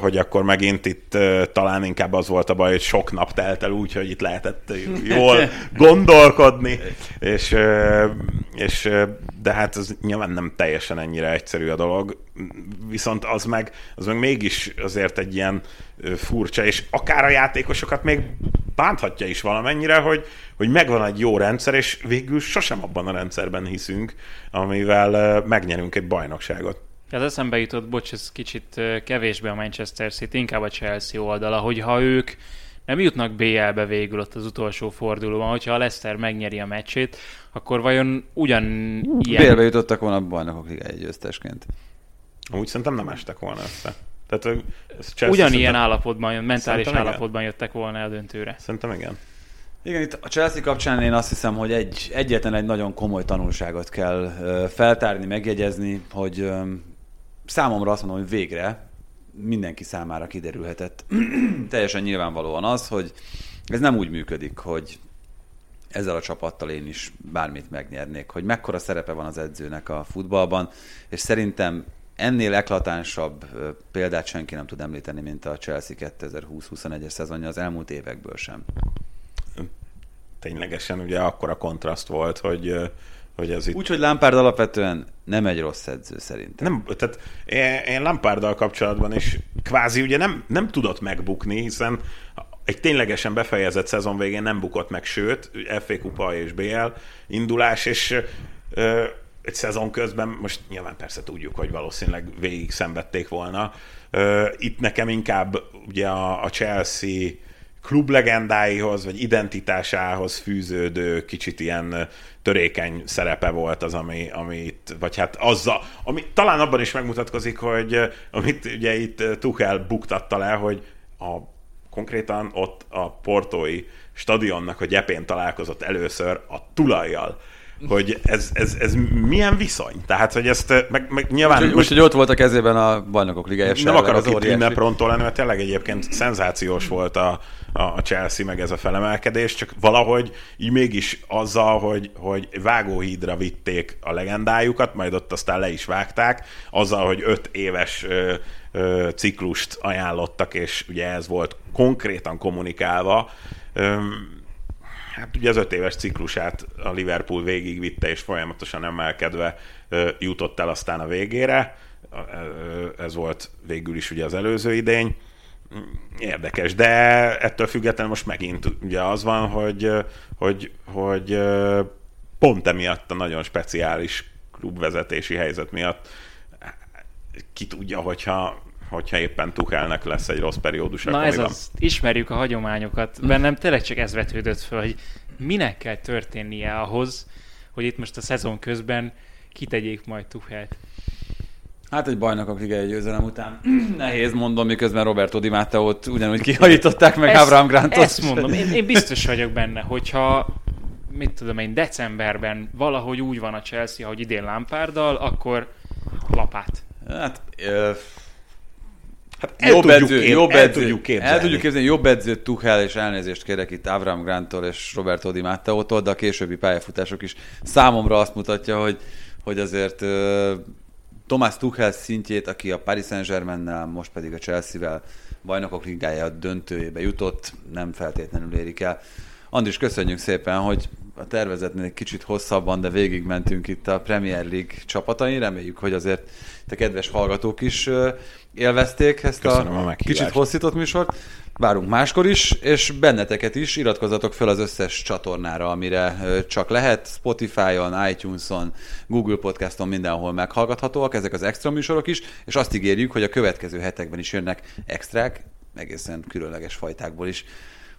hogy akkor megint itt talán inkább az volt a baj, hogy sok nap telt el úgy, hogy itt lehetett jól [laughs] gondolkodni, és, és de hát ez nyilván nem teljesen ennyire egyszerű a dolog, viszont az meg, az meg mégis azért egy ilyen furcsa, és akár a játékosokat még bánthatja is valamennyire, hogy, hogy megvan egy jó rendszer, és végül sosem abban a rendszerben hiszünk, amivel megnyerünk egy bajnokságot. Az eszembe jutott, bocs, ez kicsit kevésbé a Manchester City, inkább a Chelsea oldala, hogy ha ők nem jutnak BL-be végül ott az utolsó fordulóban, hogyha a Leicester megnyeri a meccsét, akkor vajon ugyan ilyen... BL-be jutottak volna a bajnokok ligája győztesként. Úgy szerintem nem estek volna össze. Tehát, ez Ugyanilyen szerintem... állapotban, mentális szerintem állapotban igen. jöttek volna el döntőre. Szerintem igen. Igen, itt a Chelsea kapcsán én azt hiszem, hogy egy, egyetlen egy nagyon komoly tanulságot kell feltárni, megjegyezni, hogy számomra azt mondom, hogy végre mindenki számára kiderülhetett [clears throat] teljesen nyilvánvalóan az, hogy ez nem úgy működik, hogy ezzel a csapattal én is bármit megnyernék, hogy mekkora szerepe van az edzőnek a futballban, és szerintem ennél eklatánsabb példát senki nem tud említeni, mint a Chelsea 2020-21-es szezonja az elmúlt évekből sem. Ténylegesen ugye akkora kontraszt volt, hogy hogy ez itt... Úgyhogy Lampard alapvetően nem egy rossz edző szerintem. Nem, tehát én, én kapcsolatban is kvázi ugye nem, nem tudott megbukni, hiszen egy ténylegesen befejezett szezon végén nem bukott meg, sőt, FA Kupa és BL indulás, és ö, egy szezon közben, most nyilván persze tudjuk, hogy valószínűleg végig szenvedték volna. Ö, itt nekem inkább ugye a, a Chelsea klub legendáihoz, vagy identitásához fűződő kicsit ilyen törékeny szerepe volt az, ami, ami itt, vagy hát azzal, ami talán abban is megmutatkozik, hogy amit ugye itt Tuchel buktatta le, hogy a, konkrétan ott a portói stadionnak a gyepén találkozott először a tulajjal hogy ez, ez, ez milyen viszony? Tehát, hogy ezt meg, meg nyilván... Most, most, hogy ott volt a kezében a bajnokok ligája Nem akarok itt ünneprontól lenni, mert tényleg egyébként szenzációs volt a, a Chelsea meg ez a felemelkedés, csak valahogy így mégis azzal, hogy, hogy vágóhídra vitték a legendájukat, majd ott aztán le is vágták, azzal, hogy öt éves ö, ö, ciklust ajánlottak, és ugye ez volt konkrétan kommunikálva, ö, hát ugye az öt éves ciklusát a Liverpool végigvitte, és folyamatosan emelkedve jutott el aztán a végére. Ez volt végül is ugye az előző idény. Érdekes, de ettől függetlenül most megint ugye az van, hogy, hogy, hogy pont emiatt a nagyon speciális klubvezetési helyzet miatt ki tudja, hogyha hogyha éppen Tuchelnek lesz egy rossz periódus. Na ez az, ismerjük a hagyományokat. Bennem tényleg csak ez vetődött fel, hogy minek kell történnie ahhoz, hogy itt most a szezon közben kitegyék majd Tuchelt. Hát egy bajnokok ligai győzelem után [clears throat] nehéz mondom, miközben Roberto Di Matteo-t ugyanúgy kihajították meg ezt, Abraham Grantot. Ezt mondom, én, én biztos vagyok benne, hogyha mit tudom én, decemberben valahogy úgy van a Chelsea, ahogy idén Lampárdal, akkor lapát. Hát, Hát el jobb tudjuk edző, kép, jobb el edző, tudjuk képzelni. El tudjuk képzelni, jobb edző Tuchel, és elnézést kérek itt Avram Granttól és Roberto Di Matteo-tól, de a későbbi pályafutások is számomra azt mutatja, hogy, hogy azért uh, Thomas Tuchel szintjét, aki a Paris Saint-Germain-nel, most pedig a Chelsea-vel bajnokok ligája döntőjébe jutott, nem feltétlenül érik el. Andris, köszönjük szépen, hogy a tervezetnél egy kicsit hosszabban, de végigmentünk itt a Premier League csapatain. Reméljük, hogy azért te kedves hallgatók is élvezték ezt Köszönöm a, a kicsit hosszított műsort. Várunk máskor is, és benneteket is iratkozzatok fel az összes csatornára, amire csak lehet. Spotify-on, iTunes-on, Google Podcast-on mindenhol meghallgathatóak ezek az extra műsorok is, és azt ígérjük, hogy a következő hetekben is jönnek extrák, egészen különleges fajtákból is.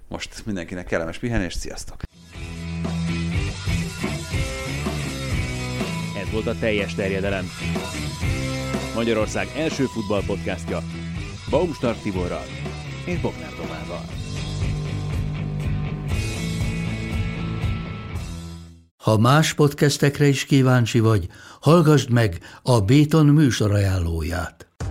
Most mindenkinek kellemes pihenést, sziasztok! Ez volt a teljes terjedelem. Magyarország első futballpodcastja Baumstark Tiborral és Bognár Tomával. Ha más podcastekre is kíváncsi vagy, hallgassd meg a Béton műsor ajánlóját.